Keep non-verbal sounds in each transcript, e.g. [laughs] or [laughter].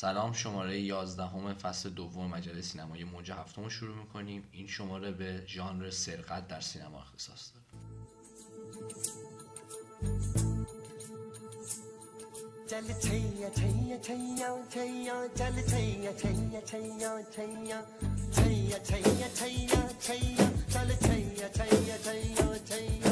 سلام شماره 11 همه فصل دوم مجله سینمای موج هفتم رو شروع می‌کنیم. این شماره به ژانر سرقت در سینما اختصاص داره. چل چیا چیا چیا چیا چل چیا چیا چیا چیا چیا چیا چیا چیا چل چیا چیا چیا چیا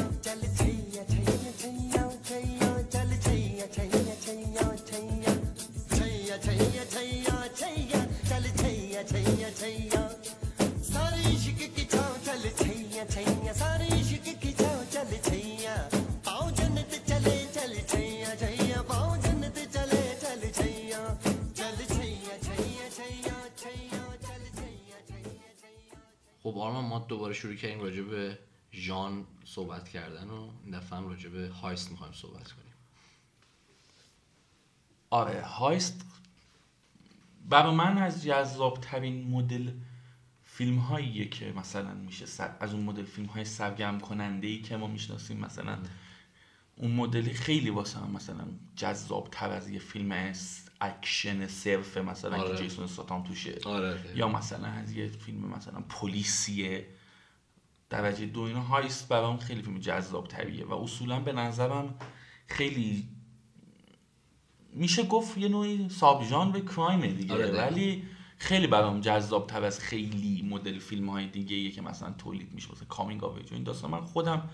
خب آرمان ما دوباره شروع کردیم راجع به ژانر صحبت کردن و این دفعه هم راجع به heist می‌خوایم صحبت کنیم. آره heist برای من از جذاب ترین مدل فیلم هاییه که مثلا میشه از اون مدل فیلم های سرگرم کننده ای که ما می‌شناسیم مثلا اون مدلی خیلی واسه هم مثلا جذاب تر از یه فیلم اکشن صرف مثلا آره. که جیسون استاتهام توشه. آره. یا مثلا از یه فیلم مثلا پلیسیه. درجه دو اینا heist برام خیلی فیلم جذاب تریه و اصولا به نظرم خیلی میشه گفت یه نوعی sub به crime دیگه. آره ولی خیلی برام جذاب تر از خیلی مدل فیلم های دیگه که مثلا تولید میشه. مثلا coming of age داستان. من خودم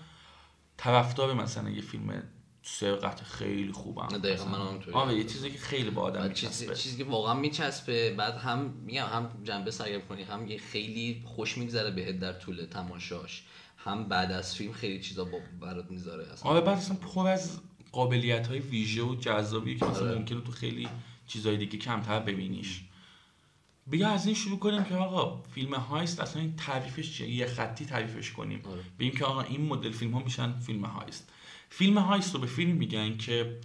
طرفدار مثلا یه فیلم سرقت خیلی خوبم دقیقا من هم آره یه چیزی که خیلی با آدم میچسبه. چیزی که واقعا میچسبه بعد هم میگم هم جنبه سرگرم کنی هم یه خیلی خوش میگذره بهت در طول تماشاش. هم بعد از فیلم خیلی چیزا با برات می‌ذاره اصلا. آره بعد اصلا پر از قابلیت های ویژه و جذابی که مثلا آره. ممکنه تو خیلی چیزای دیگه کمتر ببینیش. بیا از این شروع کنیم که آقا فیلم هایست اصلا این تعریفش چیه؟ یه خطی تعریفش کنیم. آره. بگیم که آقا این مدل فیلم ها میشن فیلم هایست. فیلم هایست رو به فیلم میگن که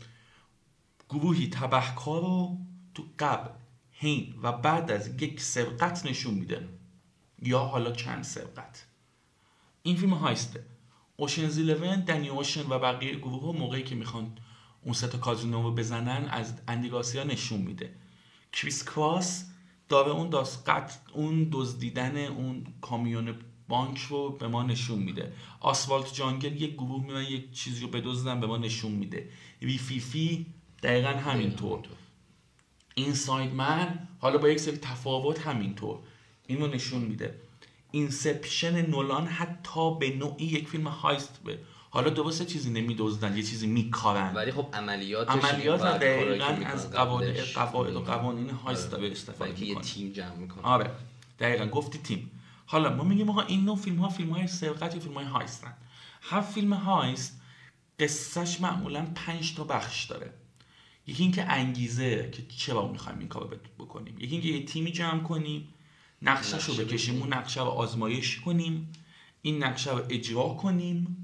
گروهی تبهکار رو تو قبل هین و بعد از یک سرقت نشون میده یا حالا چند سرقت این فیلم هایسته. اوشنز 11 دنی اوشن و بقیه گروه ها موقعی که می‌خوان اون سه تا کازینو رو بزنن از اندیگاسیا نشون میده. کریس کراس داره اون داست اون دزدیدن اون کامیون بانک رو به ما نشون میده. آسفالت جانگل یک گروه میان یک چیزی رو بدزدن به ما نشون میده. ویفیفی دقیقا همینطور. inside man حالا با یک سری تفاوت همینطور. اینو نشون میده. Inception نولان حتی به نوعی یک فیلم heist ـه. حالا درسته چیزی نمیدوزدن یه چیزی میکارن. ولی خب عملیات عملیات دقیقا از قواعد قواعد و قوانین heist داره استفاده می‌کنه یه تیم جمع می‌کنه. آره. دقیقا گفتی تیم. حالا ما میگیم آقا این نوع فیلم ها فیلم های سرقت یا فیلم های heist ـن. هر فیلم heist قصهش معمولا پنج تا بخش داره. یکی اینکه انگیزه که چرا می‌خوایم این کارو بکنیم. یکی اینکه یه تیمی جمع کنیم نقشه رو بکشیم اون نقشه رو آزمایش کنیم این نقشه رو اجرا کنیم.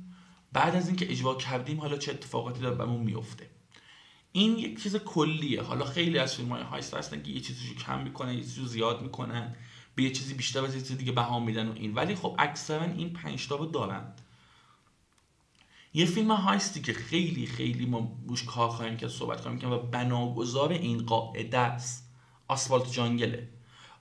بعد از اینکه اجرا کردیم حالا چه اتفاقاتی داره بهمون میفته این یک چیز کلیه. حالا خیلی از فیلم های هایست هستن که یه چیزی رو کم می‌کنن یه چیزی رو زیاد می‌کنن. به یه چیزی بیشتر از یه چیزی دیگه بها میدن و این. ولی خب اکثرا این پنج تا رو دارن. یه فیلم هایستی که خیلی خیلی ما روش کار خواهیم که صحبت خواهیم که و بناگذار این قاعده است آسفالت جانگله.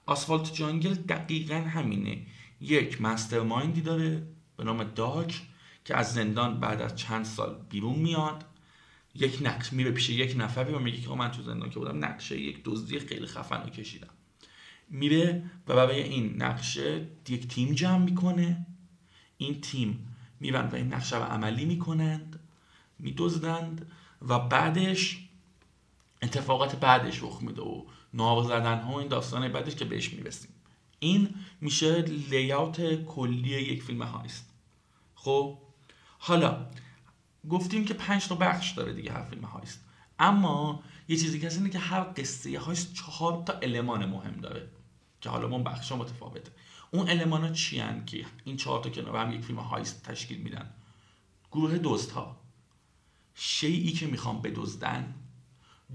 آسفالت جانگل دقیقا همینه. یک مسترمایندی داره به نام داک که از زندان بعد از چند سال بیرون میاد. یک نقش میره پیش یک نفری و میگه که من تو زندان که بودم نقشه یک دزدی خیلی خفن رو کشیدم. میره و برای این نقشه یک تیم جمع می‌کنه. این تیم میرن و این نقشه رو عملی می‌کنند میدزدند و بعدش اتفاقات بعدش رخ میده و ناو زدن ها و این داستان بعدش که بهش می‌رسیم. این میشه لیاوت کلی یک فیلم هایست خب؟ حالا گفتیم که پنج تا بخش داره دیگه هر فیلم هایست اما یه چیزی که اینه که هر قصه هایست چهار تا المان مهم داره. که حالا ما بخش ها متفاوته. اون المان ها چی که این چهار تا کنار هم یک فیلم هایست تشکیل میدن؟ گروه دوست ها شیعی که می‌خوان بدزدن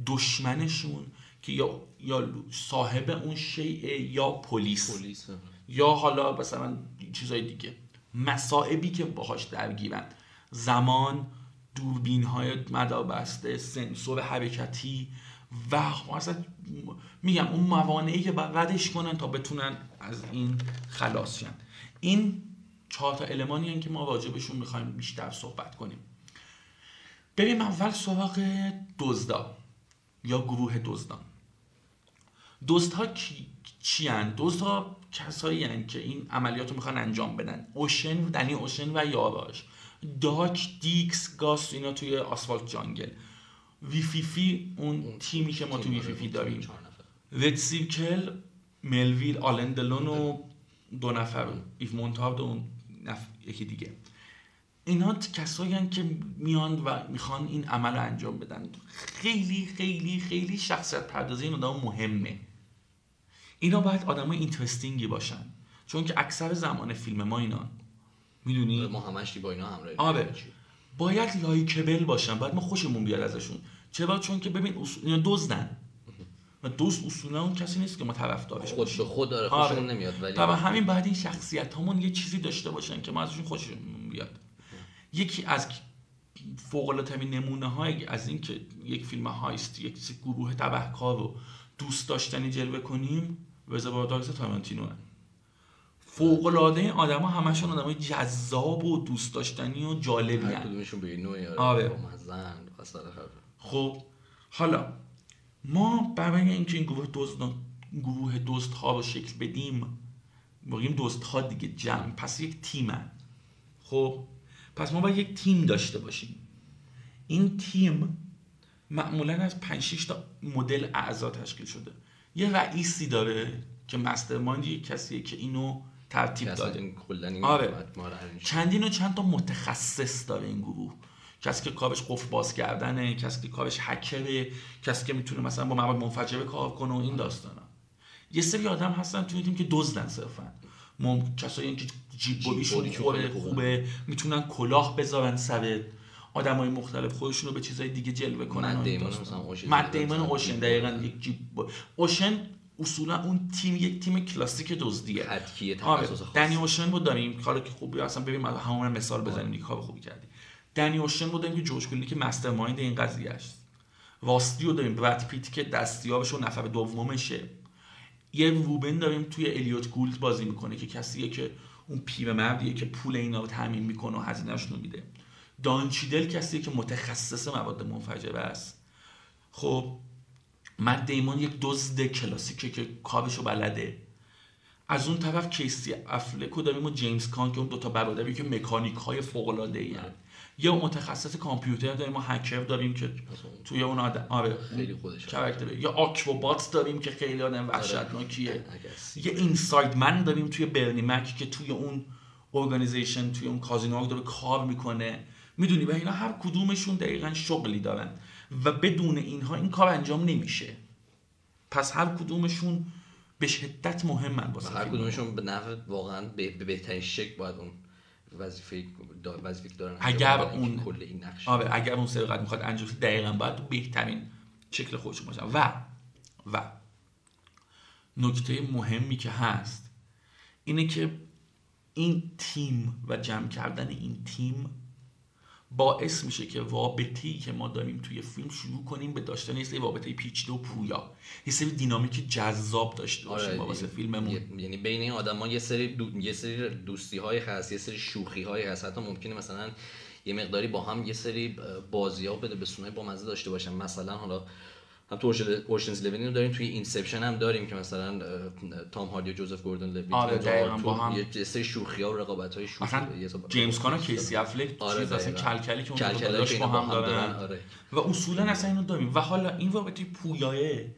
دشمنشون که یا یا صاحب اون شیء یا پلیس. پلیس یا حالا مثلا چیزای دیگه. مسائبی که باهاش درگیرن. زمان دوربین های مدار بسته سنسور حرکتی و اصلا میگم اون موانعی که ردش کنن تا بتونن از این خلاص شن. این چهار تا المانی که ما واجبشون می‌خوایم بیشتر صحبت کنیم. بریم اول سراغ دزدا یا گروه دزدان دزدها کی چی هن؟ دزدها کسایی هن که این عملیات رو می‌خوان انجام بدن. اوشن دنی اوشن و یاراش. داک دیکس گاس اینا توی آسفالت جانگل ویفیفی اون تیمی که ما توی ویفیفی داریم. رد سیرکل ملویل آلندلون و دو نفر ایف مونتارد و اون نف... یکی دیگه. اینا کسایی که میان و می‌خوان این عمل رو انجام بدن. خیلی خیلی خیلی شخصیت پردازی این آدم مهمه. اینا باید آدم اینترستینگی باشن. چون که اکثر زمان فیلم ما اینا. می‌دونی؟ ما همش با اینا همراه آره. باید لایکبل باشن باید ما خوشمون بیاد ازشون. چرا؟ چون که ببین اصول... اینا دزدن. و دوست اصولا اون کسی نیست که ما طرفدارش خود باشیم. به خود داره آره. خوشمون نمیاد ولی و همین بعد این شخصیت همون یه چیزی داشته باشن که ما ازشون خوشمون بیاد. یکی از فوق العاده نمونه های از این که یک فیلم هایست یک گروه تبهکار رو دوست داشتنی جلوه کنیم رزروار داگز تارانتینو فوق العاده این آدما همشون آدمای جذاب و دوست داشتنی و جالبی هر. کدومشون به نوعی آره. خب حالا ما برای اینکه این گروه دزد گروه دزد ها رو شکل بدیم بگیم دزد ها دیگه جمع پس یک تیمن خب پس ما باید یک تیم داشته باشیم این تیم معمولا از 5 6 تا مدل اعضا تشکیل شده یه رئیسی داره که مسترمایند یک کسیه که اینو ترتیب داده این آره. چندین و چند تا متخصص داره این گروه؟ کسی که کارش قفل باز کردنه کسی که کارش هکره کسی که می‌تونه مثلا با مواد منفجره کار کنه و این داستانا. یه سری آدم هستن توی تیم که دزدن صرفا. مم... کسایی که جیب بودیشون خوبه خوبه. خوبه. می‌تونن کلاه بذارن سر آدمای مختلف خودشون رو به چیزای دیگه جلوه کنن این دیمون اوشن دقیقا. یک جیب اوشن اصولا اون تیم یک تیم کلاسیک دزدیه. خطکیه آره. دنی اوشن رو داریم حالا که خوبی اصلا ببین همون مثال بزنیم دیگه کار خوبی کردی. دنی اوشن رو داریم که جورج کلونی که مستر مایند این قضیه است. واستی رو داریم براد پیت که دستیارش و نفر دومشه. یه روبن داریم توی الیوت گولد بازی می‌کنه که کسیه که اون پیرمردیه که پول اینا رو تامین می‌کنه و هزینه‌شون رو میده. دان چیدل کسیه که متخصص مواد منفجره است. خب مت دیمون یک دزد کلاسیکه که کارشو بلده. از اون طرف کیسی افلکو داریم و جیمز کان که اون دوتا برادری که مکانیک های فوق العاده ای یه متخصص کامپیوتر داریم و هکر داریم که توی اون آدم آره خیلی خودش کرکتره یا آکروبات داریم که خیلی آدم وحشتناکیه. اگس. یه اینساید من داریم توی برنی مک که توی اون ارگانیزیشن توی اون کازینو داره کار می‌کنه. می‌دونی؟ و اینا هر کدومشون دقیقا شغلی دارن. و بدون اینها این کار انجام نمیشه. پس هر کدومشون به شدت مهمن واسه هر. کدومشون به نفع واقعا به به بهترین شکل باید اون وظیفه وظیفه که دارن. اگر اون- کل این نقش. آره اگر اون سرقت می‌خواد انجام دقیقا باید تو بهترین شکل خودشون باشن و و نکته مهمی که هست اینه که این تیم و جمع کردن این تیم باعث میشه که رابطه‌ای که ما داریم توی فیلم شروع کنیم به داشتن یه سری رابطه پیچیده و پویا. یه سری دینامیک جذاب داشته باشیم با واسه فیلممون. یعنی بین این آدما یه سری دو... یه سری دوستی های هست یه سری شوخی های هست. حتی ممکنه مثلا یه مقداری با هم یه سری بازی ها بده به سونای با مزه داشته باشن. مثلا حالا هم تو Ocean's رو داریم توی Inception هم داریم که مثلا تام هاردی و جوزف گوردن لویت آره، با هم. یه سری شوخی ها و رقابت های شوخی حساب- اسکات کان و کیسی افلک آره، چیز اصلا. کلکلی که اون داداش اینا با هم دارن آره. و اصولا اصلا اینو داریم و حالا این رابطه پویایه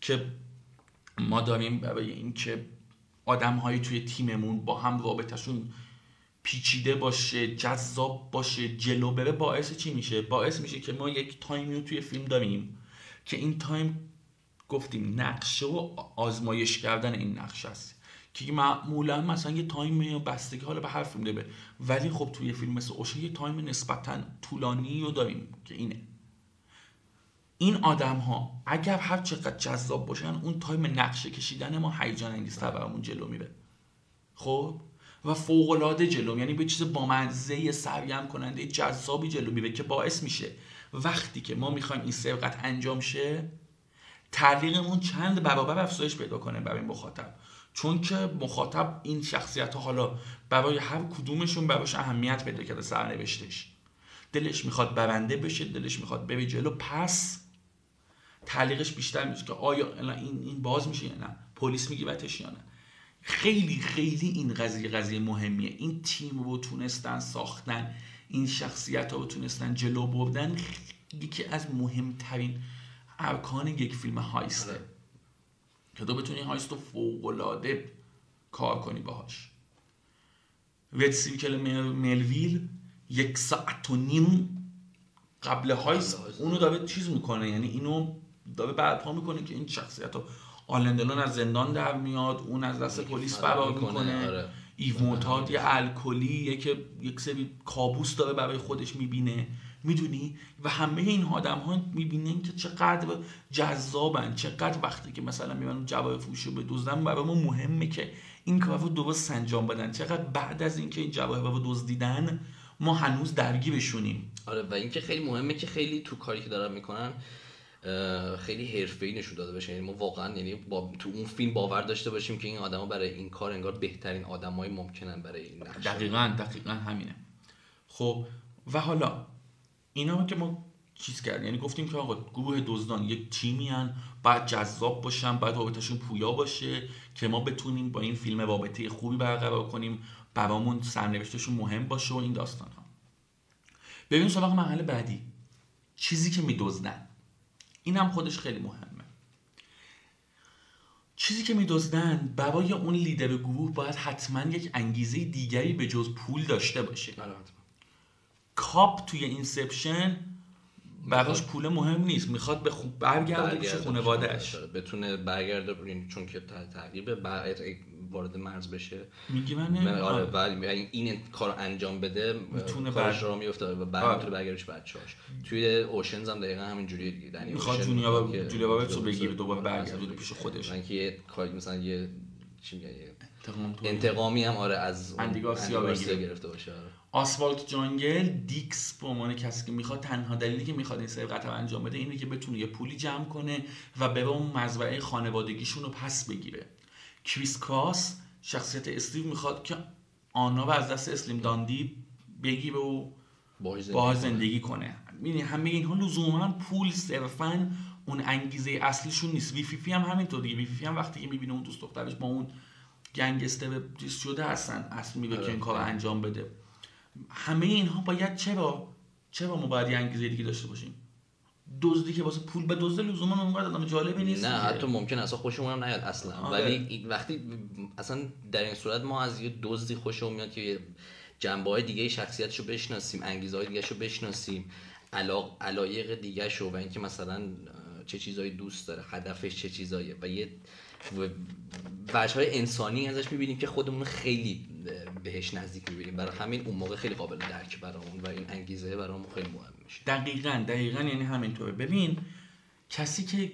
که ما داریم برای اینکه آدم هایی توی تیممون با هم رابطهشون پیچیده باشه جذاب باشه جلو بره باعث چی میشه باعث میشه که ما یک تایمی رو توی فیلم داریم که این تایم گفتیم نقشه و آزمایش کردن این نقشه است. که معمولا مثلا یه تایم بستگی حالا به هر فیلم داره ولی خب توی فیلم مثل اوشن یه تایم نسبتا طولانی رو داریم که اینه. این آدم ها اگر هر چقدر جذاب باشن اون تایم نقشه کشیدن ما هیجان انگیزتر برامون جلو میره خب؟ و فوق العاده جلو یعنی به چیز بامزه سرگرم کننده جذابی جلو میره که باعث میشه وقتی که ما می‌خوایم این سرقت انجام شه تعلیقمون چند برابر افزایش پیدا کنه برای مخاطب. چون که مخاطب این شخصیت ها حالا برای هر کدومشون براش اهمیت پیدا کرده سرنوشتش. دلش می‌خواد برنده بشه دلش می‌خواد بره جلو پس تعلیقش بیشتر میشه که آیا این این باز میشه یا نه پلیس میگیرتش یا نه. خیلی خیلی این قضیه قضیه مهمیه. این تیم رو تونستن ساختن. این شخصیت ها رو تونستن جلو بردن یکی از مهمترین ارکان یک فیلم هایسته آره. که تو بتونی هایست رو فوقلاده کار کنی باهاش رد سیرکل مل- ملویل یک ساعت و نیم قبل هایست. اونو داره چیز می‌کنه یعنی اینو داره برپا می‌کنه که این شخصیت ها آلندلون از زندان در میاد اون از دست پلیس فرار می‌کنه آره. ایو معتاد یه الکلیه که یک سری کابوس داره برای خودش می‌بینه. می‌دونی؟ و همه این آدم ها می‌بینن که چقدر جذابن چقدر وقتی که مثلا می‌بینن جواب فروش رو بدزدن برای ما مهمه که این کار رو درست انجام بدن. چقدر بعد از اینکه این جواهر رو دزدیدن ما هنوز درگیرشونیم. آره و اینکه خیلی مهمه که خیلی تو کاری که دارن می‌کنن خیلی حرفه‌ای نشون داده بشه. یعنی ما واقعا یعنی با تو اون فیلم باور داشته باشیم که این آدما برای این کار انگار بهترین آدمای ممکنن برای این نقش. دقیقا دقیقا همینه. خب و حالا اینا که ما چیز کردیم یعنی گفتیم که آقا گروه دزدان یک تیمی هن باید جذاب باشن باید رابطهشون پویا باشه که ما بتونیم با این فیلم رابطه خوبی برقرار کنیم. برامون سرنوشتشون مهم باشه و این داستان ها بریم سراغ مرحله بعدی. چیزی که میدزدن. این هم خودش خیلی مهمه چیزی که میدزدن برای اون لیدر گروه باید حتما یک انگیزه دیگری به جز پول داشته باشه حتما. کاب توی Inception براش پول مهم نیست می‌خواد به خوب برگرده پیش برگرده خانوادهش بشه. بتونه برگرده چون که بعد وارد مرز بشه میگی من آره. ولی این کار انجام بده می‌تونه کارش بر- را میفته و بعد آره. می‌تونه برگردش بچه‌هاش توی Ocean's هم دقیقا همین جوریه دیگه یعنی می‌خواد جونیا که- جولیا رابرتس رو بگیره دوباره برگرده مثلا- پیش خودش و اینکه یه کاری مثلا یه چی تو- انتقامی هم آره از اون اندی گارسیا اندی گارسیا بگیره. گرفته باشه آره. Asphalt Jungle دیکس به عنوان کسی که می‌خواد تنها دلیلی که می‌خواد این سرقت رو انجام بده اینه که بتونه یه پولی جمع کنه و بره اون مزرعه خانوادگیشون رو پس بگیره. Criss Cross شخصیت استیو می‌خواد که آنا رو از دست اسلیم داندی بگیره و باهاش زندگی کنه. زندگی کنه. می‌دونی همه اینها لزوما پول صرفا اون انگیزه اصلیشون نیست. وی فی فی هم همینطور دیگه. وی فی فی هم وقتی که می‌بینه اون دوست دخترش با اون گنگستر چیز شده هستن اصل میگه که آره. این کار انجام بده. همه اینها باید چرا چرا ما باید یه انگیزه دیگه داشته باشیم دزدی که واسه پول به دزد لزوما اونقدر آدم جالبی نیست نه. حتی ممکن اصلا خوشمون هم نیاد اصلا آره. ولی وقتی اصلا در این صورت ما از یه دزدی خوشمون میاد که جنبه های دیگه شخصیتشو بشناسیم انگیزه های دیگه بشناسیم علاق علایق دیگه شو و اینکه مثلا چه چیزایی دوست داره هدفش چه چیزاییه و یه وجه های انسانی ازش می‌بینیم که خودمون خیلی بهش نزدیک می‌بینیم. برای همین اون موقع خیلی قابل درک برامون و این انگیزه برامون خیلی مهم میشه. دقیقا دقیقا یعنی همینطوره. ببین کسی که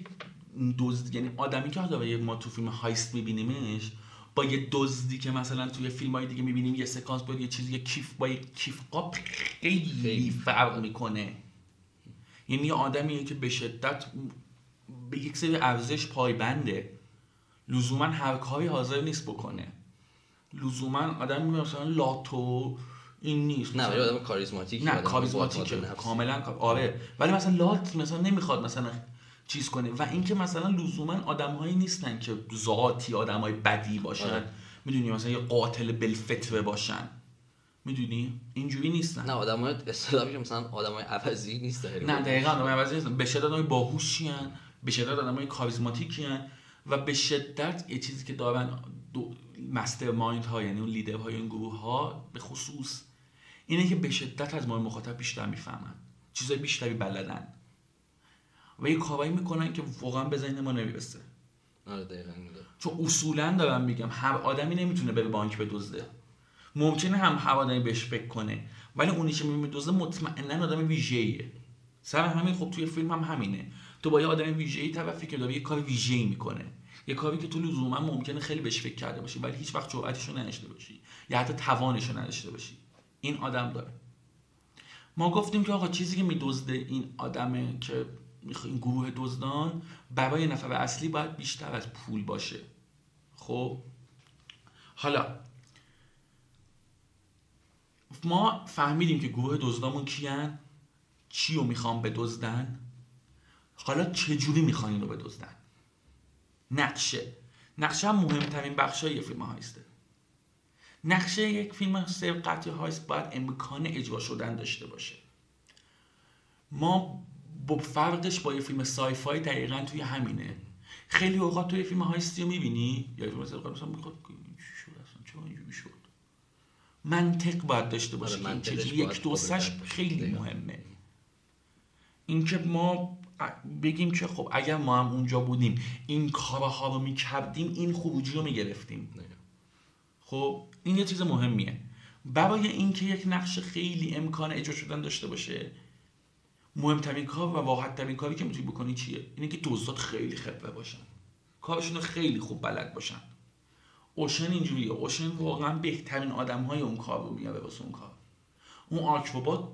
دزد یعنی آدمی که حالا ما تو فیلم هایست میبینیمش با یه دزدی که مثلا توی فیلم های دیگه می‌بینیم یه سکانس با یه چیزی یه کیف با یه کیف قاب خیلی خیلی. فرق می‌کنه. یعنی یه آدمیه که به شدت به یک سری ارزش پایبنده. لزوما هر کاری حاضر نیست بکنه. لزوما آدم مثلا لاتو این نیست. نه ولی آدم کاریزماتیک نه کاریزماتیکه. کاملا آره. ولی مثلا لات مثلا نمی‌خواد مثلا چیز کنه. و اینکه مثلا لزوما آدمهایی نیستن که ذاتی آدمای بدی باشن. آره. می‌دونی؟ مثلا یه قاتل بالفطره باشن. می‌دونی؟ اینجوری نیستن. نه آدم های اصطلاحی مثلا آدم های عوضی نیست نه دقیقا آدمای عوضی نیستن. به شدت آدمای باهوشی هن، به شدت آدمای کاریزماتیکی هن. و به شدت یه چیزی که دارن دو مستر مایند ها یعنی اون لیدر های این گروه ها به خصوص اینه که به شدت از ما مخاطب بیشتر می‌فهمن. چیزای بیشتری بلدن. و یه کارایی می‌کنن که واقعا به ذهن ما نمی‌رسه. آره دقیقاً چون اصولا دارم میگم هر آدمی نمی‌تونه بره بانک بدزده. ممکنه هم هر آدمی بهش فکر کنه ولی اونی که میدزده مطمئنا آدم ویژه‌ایه. سر همین خب توی فیلم هم همینه. تو با یه آدم ویژه‌ای طرفی که داره یه کار ویژه‌ای می‌کنه. یه کاری که تو لزوما ممکنه خیلی بهش فکر کرده باشی ولی هیچ وقت جرأتش رو نداشته باشی. یا حتی توانش رو نداشته باشی. این آدم داره. ما گفتیم که آقا چیزی که میدزده این آدمه که این گروه دزدان برای نفر اصلی باید بیشتر از پول باشه. خب؟ حالا ما فهمیدیم که گروه دزدامون کیان. چی رو می‌خوام بدزدن؟ حالا چجوری می‌خوان این رو بدزدن؟ نقشه. نقشه هم مهمترین بخش یه فیلم هایسته. نقشه یک فیلم سرقتی هایست باید امکان اجرا شدن داشته باشه. ما با فرقش با یه فیلم سای فای دقیقا توی همینه. خیلی اوقات توی فیلم هایستی رو می‌بینی؟ یا فیلم سرقتی مثلا می‌خواد شد اصلا؟ چرا اینجوری شد منطق باید داشته باشه آره، که یک دوستش خیلی. مهمه. اینکه ما بگیم که خب اگر ما هم اونجا بودیم این کارها رو می‌کردیم این خروجی رو می‌گرفتیم. خب این یه چیز مهمیه. برای اینکه یک نقش خیلی امکان اجرا شدن داشته باشه مهمترین کار و واحدترین کاری که می‌تونی بکنی چیه؟ اینه که دزدات خیلی خبره باشن. کارشون رو خیلی خوب بلد باشن. اوشن اینجوریه. اوشن واقعا بهترین آدم های اون کار رو میاره واسه اون کار. اون آکروبات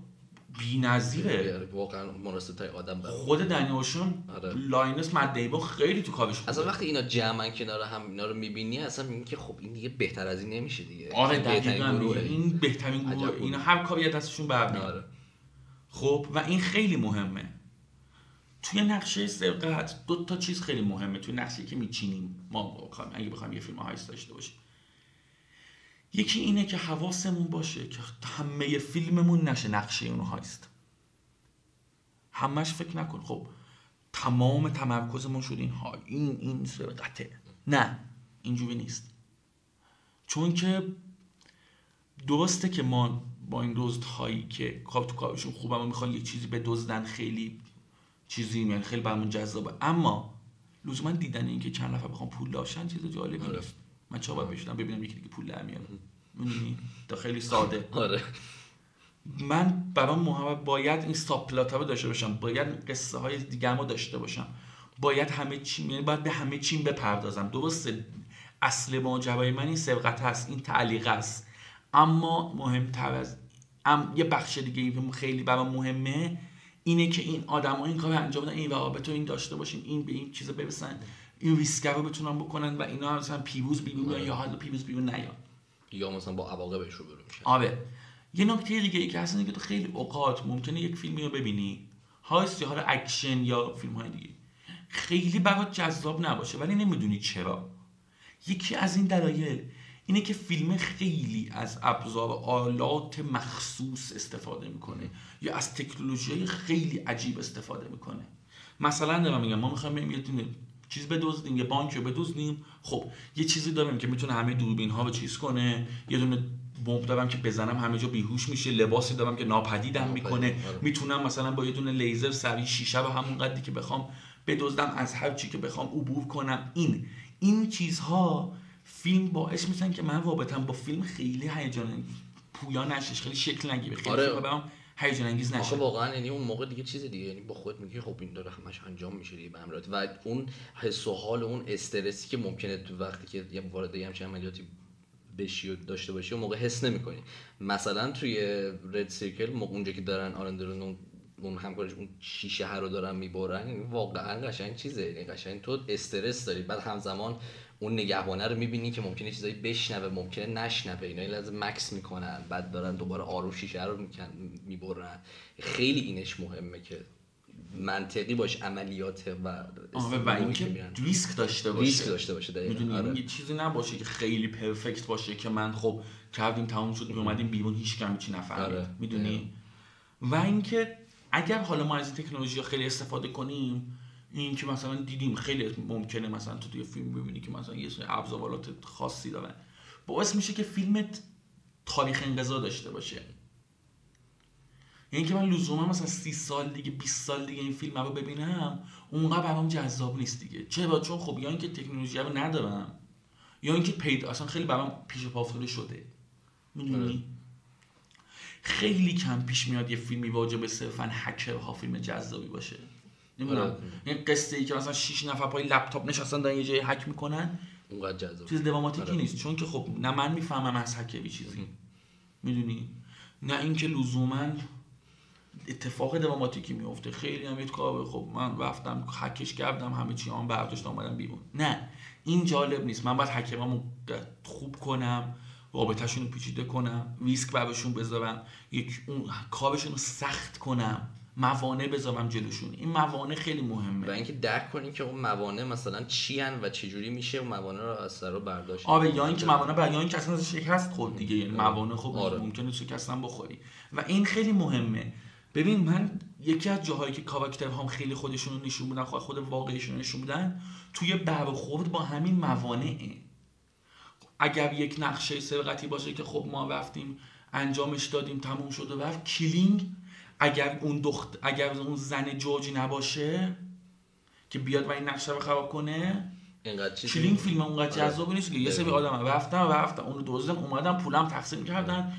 بی‌نظیره. واقعا مناسب تای آدم برای خود دنی اوشن آره. لاینس مد دیبا خیلی تو کارش خوبه اصلا وقتی اینا جمعن کنار هم اینا رو می‌بینی اصلا می‌بینی که خب این دیگه بهتر از این نمیشه دیگه. آره دقیقاً. این بهترین گروه. اینا هر کاری از دستشون برمیاد آره. خب و این خیلی مهمه. توی نقشه سرقت دو تا چیز خیلی مهمه. توی نقشه که میچینیم ما بخوایم اگه بخوایم یه فیلم هایست داشته باشیم. یکی اینه که حواسمون باشه که همه فیلممون نشه نقشه اون هایست. همش فکر نکن. خب تمام تمرکزمون شد این ها. این این سرقته نه اینجوری نیست. چون که درسته که ما با این دزد هایی که کار تو کارشون خوبه و می‌خوان یک چیزی به دزدن خیلی چیزی یعنی خیلی برامون جذابه. اما لزوما دیدن اینکه چند نفر بخوام پول داشتن چیز جالبی آره. نیست من بشنم ببینم یکی دیگه پول در میاره. می‌دونی؟ تا خیلی ساده. [laughs] آره. من برام مهم باید این ساب پلات رو داشته باشم. باید قصه های دیگه رو داشته باشم. باید همه چی یعنی باید به همه چیم بپردازم. درسته. اصل ماجرای من این سرقت هست. این تعلیق است. اما مهمتر از ام یه بخش دیگه که خیلی برام مهمه اینه که این آدم این کار انجام بدن. این روابط رو این داشته باشیم این به این چیز برسن. این ریسک رو بتونن بکنن و اینا مثلا پیروز بیرون یا حالا پیروز بیرون نیان یا مثلا با عواقبش رو برو میشه. آره. یه نکته دیگه ای که هست اینه که تو خیلی اوقات ممکنه یک فیلمی رو ببینی heist یا حالا اکشن یا فیلم های دیگه. خیلی برات جذاب نباشه ولی نمی‌دونی چرا. یکی از این دلایل اینه که فیلم خیلی از ابزار و آلات مخصوص استفاده می‌کنه یا از تکنولوژی خیلی عجیب استفاده می‌کنه. مثلا دارم میگم ما می‌خوایم بریم یه چیز بدزدیم یه بانک رو بدزدیم. خب یه چیزی داریم که می‌تونه همه دوربین ها رو چیز کنه. یه دونه بمب دارم که بزنم همه جا بیهوش میشه. لباسی دارم که ناپدیدم ناپدید، می‌کنه. آره. می‌تونم مثلا با یه دونه لیزر سریع شیشه رو همون قدری که بخوام بدزدم از هر چی که بخوام عبور کنم. این این چیزها فیلم باعث میشن که من رابطم با فیلم خیلی هیجان پویا نشش خیلی شکل نگیره. خیلی آره. هیجان انگیز نشه واقعا یعنی اون موقع دیگه چیز دیگه یعنی با خودت میگی خب این داره همش انجام میشه دیگه به همراهت و اون حس و حال و اون استرسی که ممکنه تو وقتی که یه وارد یه همچین عملیاتی بشی و داشته باشی اون موقع حس نمی‌کنی. مثلا توی رد سیرکل موقع اونجا که دارن آرندرون اون اون همکارش اون شیشه ها رو دارن می‌برن واقعا قشنگ چیزه. یعنی قشنگ تو استرس داری. بعد همزمان اون نگهبانه رو می‌بینی که ممکنه چیزایی بشنوه ممکنه نشنوه اینا لازم مکس می‌کنن بعد دارن دوباره آروم شیشه رو می‌برن خیلی اینش مهمه که منطقی باش عملیات و و اینکه. ریسک داشته باشه ریسک داشته باشه دقیقاً. می‌دونی آره. یه چیزی نباشه که خیلی پرفکت باشه که من خب کردیم تموم شد اومدیم بیرون هیچ کم چی نفهمید آره. می‌دونی و اینکه اگر حالا ما از این تکنولوژی خیلی استفاده کنیم این که مثلا دیدیم خیلی ممکنه مثلا تو توی فیلم ببینی که مثلا یه سری ابزارات خاصی دارن. باعث میشه که فیلمت تاریخ انقضا داشته باشه. یعنی که من لزوما مثلا 30 سال دیگه 20 سال دیگه این فیلم رو ببینم اونقدر برام جذاب نیست دیگه. چرا؟ چون خب یا اینکه تکنولوژی رو ندارم یا اینکه پیدا اصلا خیلی برام پیش پا افتاده شده. می‌دونی؟ خیلی کم پیش میاد یه فیلمی واجب به صرفا هکرها فیلم جذابی باشه. نمی‌دونم. این قصه ای که مثلا 6 نفر پای لپتاپ نشستن دارن یه جایی هک می‌کنن. اونقدر جذاب. چیز دراماتیکی آره. نیست. چون که خب نه من می‌فهمم از هکری چیزی. می‌دونی؟ نه اینکه لزوما اتفاق دراماتیکی میفته خیلی هم کار خب من رفتم حکش کردم همه چی هم برداشت آمدم بیرون. نه. این جالب نیست. من باید حکممو خوب کنم رابطهشون رو پیچیده کنم ریسک برشون بذارم یک اون کارشون رو سخت کنم. موانع بذارم جلوشون. این موانع خیلی مهمه. و اینکه درک کنی که اون موانع مثلا چی هن و چجوری میشه اون موانع رو از سر رو برداشت. آره یا اینکه موانع بر یا اینکه اصلا شکست خورد دیگه. یعنی آره. موانع خب آره. ممکنه شکستن بخوری. و این خیلی مهمه. ببین من یکی از جاهایی که کاراکتر هم خیلی خودشون رو نشون میدن خود خود واقعیشون نشون میدن توی برخورد با همین موانعه. اگر یک نقشه سرقتی باشه که خب ما رفتیم انجامش دادیم تموم شد و رفت کلینگ اگر اون دخت اگر اون زن جورجی نباشه که بیاد و این نقشه رو خراب کنه اینقدر کلینگ فیلم اونقدر آره. جذابی نیست که یه سری آدم رفتن رفتن اون رو دزدن اومدن پولم تقسیم کردن.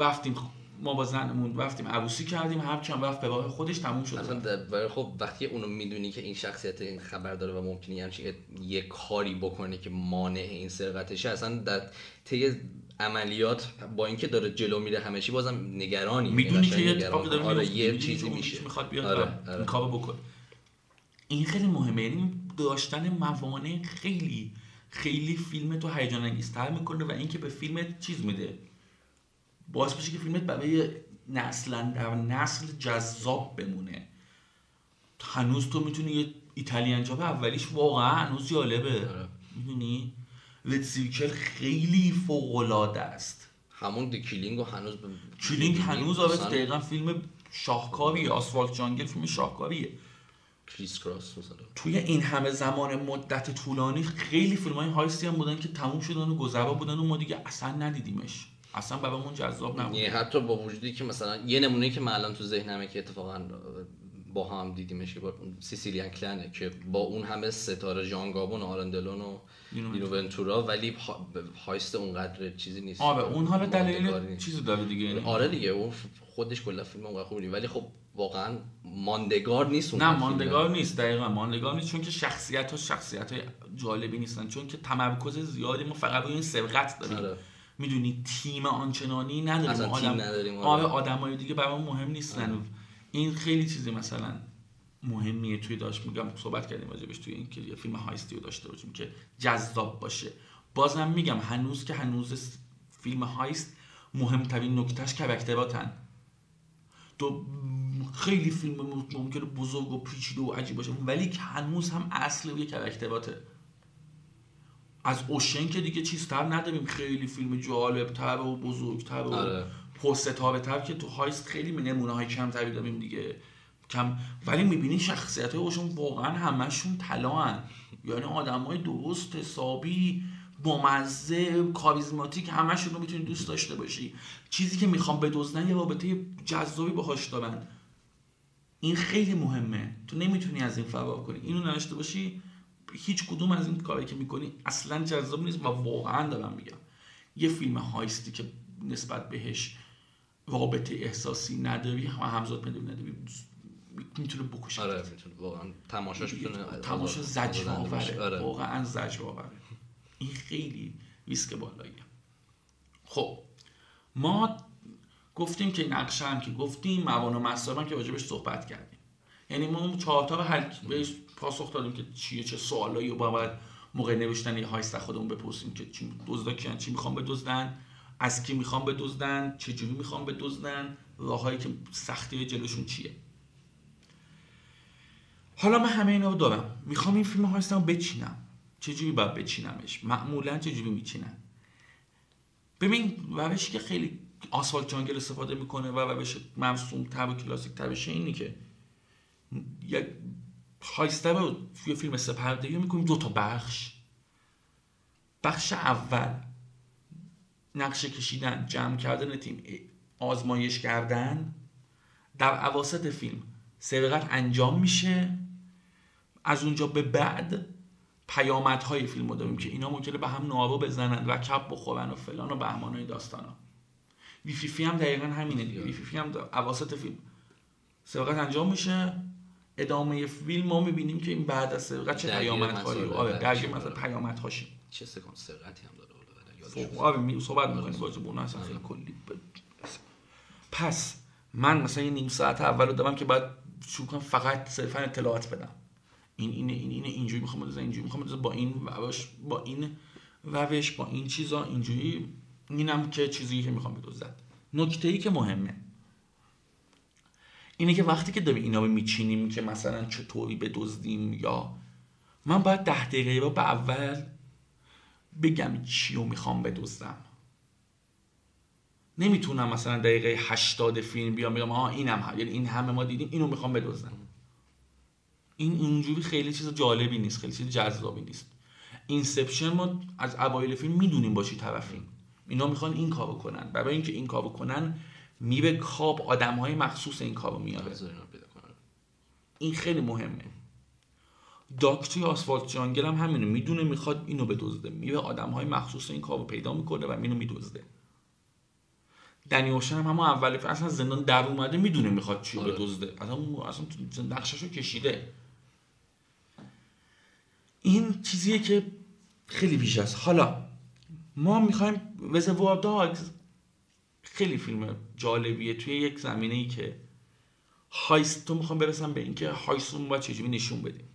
رفتیم ما با زنمون رفتیم عروسی کردیم هر کم رفت به راه خودش تموم شد. اصلا خب وقتی اونو می‌دونی که این شخصیت این خبر داره و ممکنه همچین یه کاری بکنه که مانع این سرقتشه اصلا در طی عملیات با اینکه داره جلو میره همه چی بازم نگرانی می‌دونی قشنگ که یه. اتفاقی داره آره. یه می‌دونی چیزی میشه می‌خواد بیاد آره، آره. بکنه این خیلی مهمه یعنی داشتن موانع خیلی خیلی فیلم تو هیجان انگیزتر می‌کنه و اینکه به فیلمت چیز میده باعث میشه که فیلمت برای نسل اندر نسل جذاب بمونه هنوز تو می‌تونی یه Italian Job اولیش واقعا هنوز جالبه آره. می‌دونی Red Circle خیلی فوق العاده است. همون دی هنوز به Killing هنوز آره دقیقا فیلم شاهکاریه Asphalt Jungle فیلم شاهکاریه. Criss Cross مثلا. توی این همه زمان مدت طولانی خیلی فیلم های heist ی هم بودن که تموم شدن و گذرا بودن و ما دیگه اصلا ندیدیمش. اصلا برامون جذاب نبود. یه حتی با وجودی که مثلا یه نمونه که من الان تو ذهنمه که اتفاقا با هم دیدیمش که سیسیلیان کلنه که با اون همه ستاره ژان گابون و آلن دلون و اینو اینو ونتورا ولی ها- هایست اونقدر چیزی نیست آره اون حالا دلیل. چیزی داره دیگه یعنی آره دیگه اون خودش کلا فیلم اونقدر خوبی. ولی خب واقعا ماندگار نیست اون نه فیلم. ماندگار نیست دقیقا ماندگار نیست چون که شخصیت ها شخصیت های جالبی نیستن چون که تمرکز زیادی ما فقط روی این سرقت داریم آره. می‌دونی تیم آنچنانی نداریم آدم نداریم، آره. آره آدمای دیگه برام مهم نیستن این خیلی چیزی مثلا مهمیه توی داشت میگم صحبت کردیم راجبش توی این که یه فیلم هایستی رو داشته باشیم که جذاب باشه. بازم میگم هنوز که هنوز فیلم هایست مهمترین نکتهش کرکتراتن تو خیلی فیلم ممکنه بزرگ و پیچیده و عجیب باشه ولی هنوز هم اصل کرکتراته از اوشن که دیگه چیزتر نداریم. خیلی فیلم جالب تر و بزرگتر و آره. پرستاره تر که تو هایست خیلی نمونه های کمتری داریم دیگه. کم ولی می‌بینی شخصیت های واقعا همشون طلا یعنی آدم های درست حسابی بامزه کاریزماتیک همشون رو می‌تونی دوست داشته باشی. چیزی که می‌خوام بدزدن یه رابطه جذابی باهاش دارن. این خیلی مهمه. تو نمی‌تونی از این فرار کنی. اینو نداشته باشی هیچ کدوم از این کاری که می‌کنی اصلا جذاب نیست و واقعا دارم میگم. یه فیلم هایستی که نسبت بهش رابطه احساسی نداری و همزاد پنداری نداری می‌تونه بکشه. آره می‌تونه واقعا. تماشاش می‌تونه تماشا زجر. آوره آره. واقعا زجر آوره این خیلی ریسک بالاییه. خب ما گفتیم که نقشه هم که گفتیم موانع و هم که راجبش صحبت کردیم. یعنی ما اون چهار تا بهش پاسخ دادیم که چیه چه سوالایی رو باید موقع نوشتن یه هایست خودمون بپرسیم که چی دزدا کیان چی می‌خوام بدزدن. از کی می‌خوام بدزدن؟ چه جوری می‌خوام بدزدن؟ راههایی که سختی جلوشون چیه؟ حالا من همه اینا رو دارم. می‌خوام این فیلم هایستم رو بچینم. چجوری باید بچینمش؟ معمولا چجوری میچینم ببین روشی که خیلی آسفالت جانگل استفاده می‌کنه و روش مرسوم تر و کلاسیک تر بشه اینی که یک هایسته رو توی فیلم سپردگی می‌کنیم دو تا بخش. بخش اول. نقشه کشیدن جمع کردن تیم آزمایش کردن در عواسط فیلم سرقت انجام میشه. از اونجا به بعد پیامدهای فیلم رو داریم که اینا ممکنه به هم نارو بزنن و کپ بخورن و فلان و بهمان های داستان ها. ویفیفی هم دقیقا همینه دیگه. ویفیفی هم عواسط فیلم سرقت انجام میشه. ادامه فیلم ما می‌بینیم که این بعد از سرقت چه پیامدهایی. آره درگیر آره. مثلا پیامدهاشیم. چه سکانس سرقتی هم داره. خب آره می صحبت می‌کنیم راجع به اون اصلا خیلی کلی. ب- پس من مثلا یه نیم ساعت اول رو دارم که باید شروع کنم فقط صرفا اطلاعات بدم. این اینه این اینه اینجوری می‌خوام بزنم اینجوری می‌خوام بزنم با این روش با این روش با این چیزا اینجوری اینم که چیزی که می‌خوام بدوزم نکته ای که مهمه. اینه که وقتی که داریم اینا رو میچینیم که مثلا چطوری بدزدیم یا من باید ده دقیقه رو به اول بگم چی رو می‌خوام بدزدم. نمی‌تونم مثلا دقیقه 80 فیلم بیام بگم آها اینم هم. یعنی این همه ما دیدیم اینو می‌خوام بدزدم. این اینجوری خیلی چیز جالبی نیست خیلی چیز جذابی نیست. Inception ما از اوایل فیلم می‌دونیم با چی طرفیم. اینا می‌خوان این کارو کنن. برای اینکه این کارو کنن میره کاب آدم های مخصوص این کارو میاره. این خیلی مهمه. داک توی Asphalt Jungle هم همینه می‌دونه می‌خواد اینو بدزده. میره آدم های مخصوص این کارو پیدا می‌کنه و اینو میدزده. دنی اوشن هم همون اول اصلا زندان در اومده می‌دونه می‌خواد چی آره. بدزده. اصلا اون- اصلا نقششو کشیده. این چیزیه که خیلی بیش است حالا ما می‌خوایم رزروار داگز خیلی فیلم جالبیه. توی یک زمینه ای که هایست تو می‌خوام برسم به اینکه هایست رو باید چجوری نشون بدیم.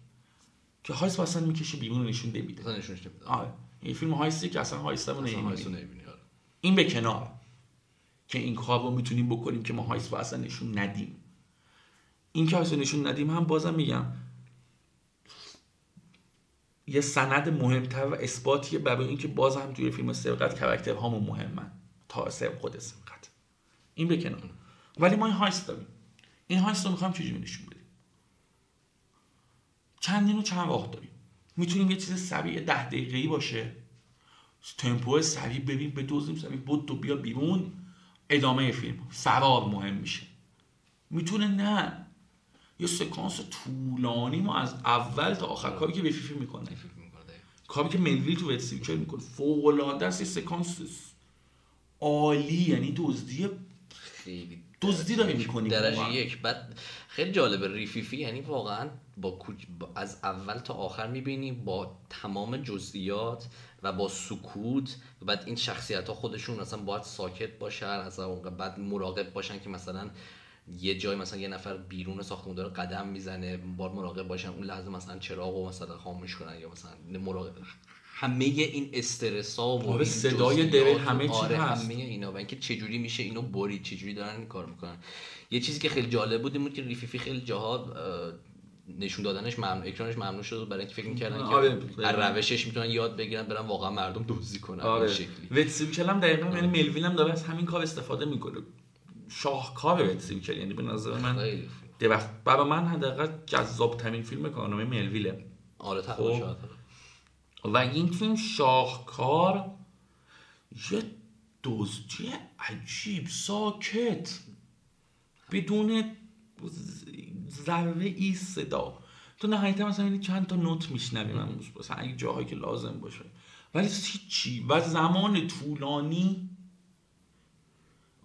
که هایست اصلا می‌کشه بیرون نشون نمیده. مثلا نشونش نمیدم آره این فیلم هایستی که اصلا هایست رو اصلا نمی‌بینی آره. این به کنار. که این کار رو می‌تونیم بکنیم که ما هایست رو اصلا نشون ندیم. این که هایست رو نشون ندیم هم بازم میگم. یه سند مهمتر و اثباتیه برای اینکه باز هم توی فیلم سرقت کرکتر هامون مهمن. تا سر خود سرقت. این به کنار. ولی ما این هایست داریم. این هایست رو می‌خوام چجوری نشون چندین و چند راه داریم. می‌تونیم یه چیز سریع ده دقیقه‌ای باشه. تمپو سریع ببین بدوزیم سریع بود تو بیا بیرون. ادامه فیلم. فرار مهم میشه. می‌تونه نه. یه سکانس طولانی ما از اول تا آخر کاری که به فیفی می‌کنه. کاری که منویل تو ویتسیکر می‌کنه؟ فوق العاده است یه سکانس عالی یعنی دزدی خیلی دزدی داری می‌کنی درجه. یک. بعد خیلی جالبه ریفیفی یعنی واقعا با, از اول تا آخر می‌بینی با تمام جزئیات و با سکوت و بعد این شخصیت ها خودشون مثلا باید ساکت باشن از اون بعد مراقب باشن که مثلا یه جای مثلا یه نفر بیرون ساختمون داره قدم می‌زنه باید مراقب باشن اون لحظه مثلا چراغو مثلا خاموش کنن یا مثلا مراقب همه این استرس ها و آره، این صدای دره و همه چی آره. همه اینا و اینکه چجوری میشه اینو برید چجوری دارن این کار می‌کنن یه چیزی که خیلی جالب بود این بود که ریفیفی خیلی جاها اه، نشون دادنش ممنوع اکرانش ممنوع شد برای اینکه فکر می‌کردن آره. که از روشش می‌تونن یاد بگیرن برن واقعا مردم دزدی کنن آره. شکلی. ویتسیکل هم دقیقا یعنی ملویل هم داره از همین کار استفاده می‌کنه. شاهکار ویتسیکل یعنی به نظر من درخت برای من حداقل جذاب ترین فیلم کارنامه ملویله. آره خب. و این فیلم شاهکار یه دزدی عجیب ساکت بدون ذره ای صدا. تو نهایتا مثلا یعنی چند تا نوت میشنوی من مثلا اگه جاهایی که لازم باشه. ولی هیچی. و زمان طولانی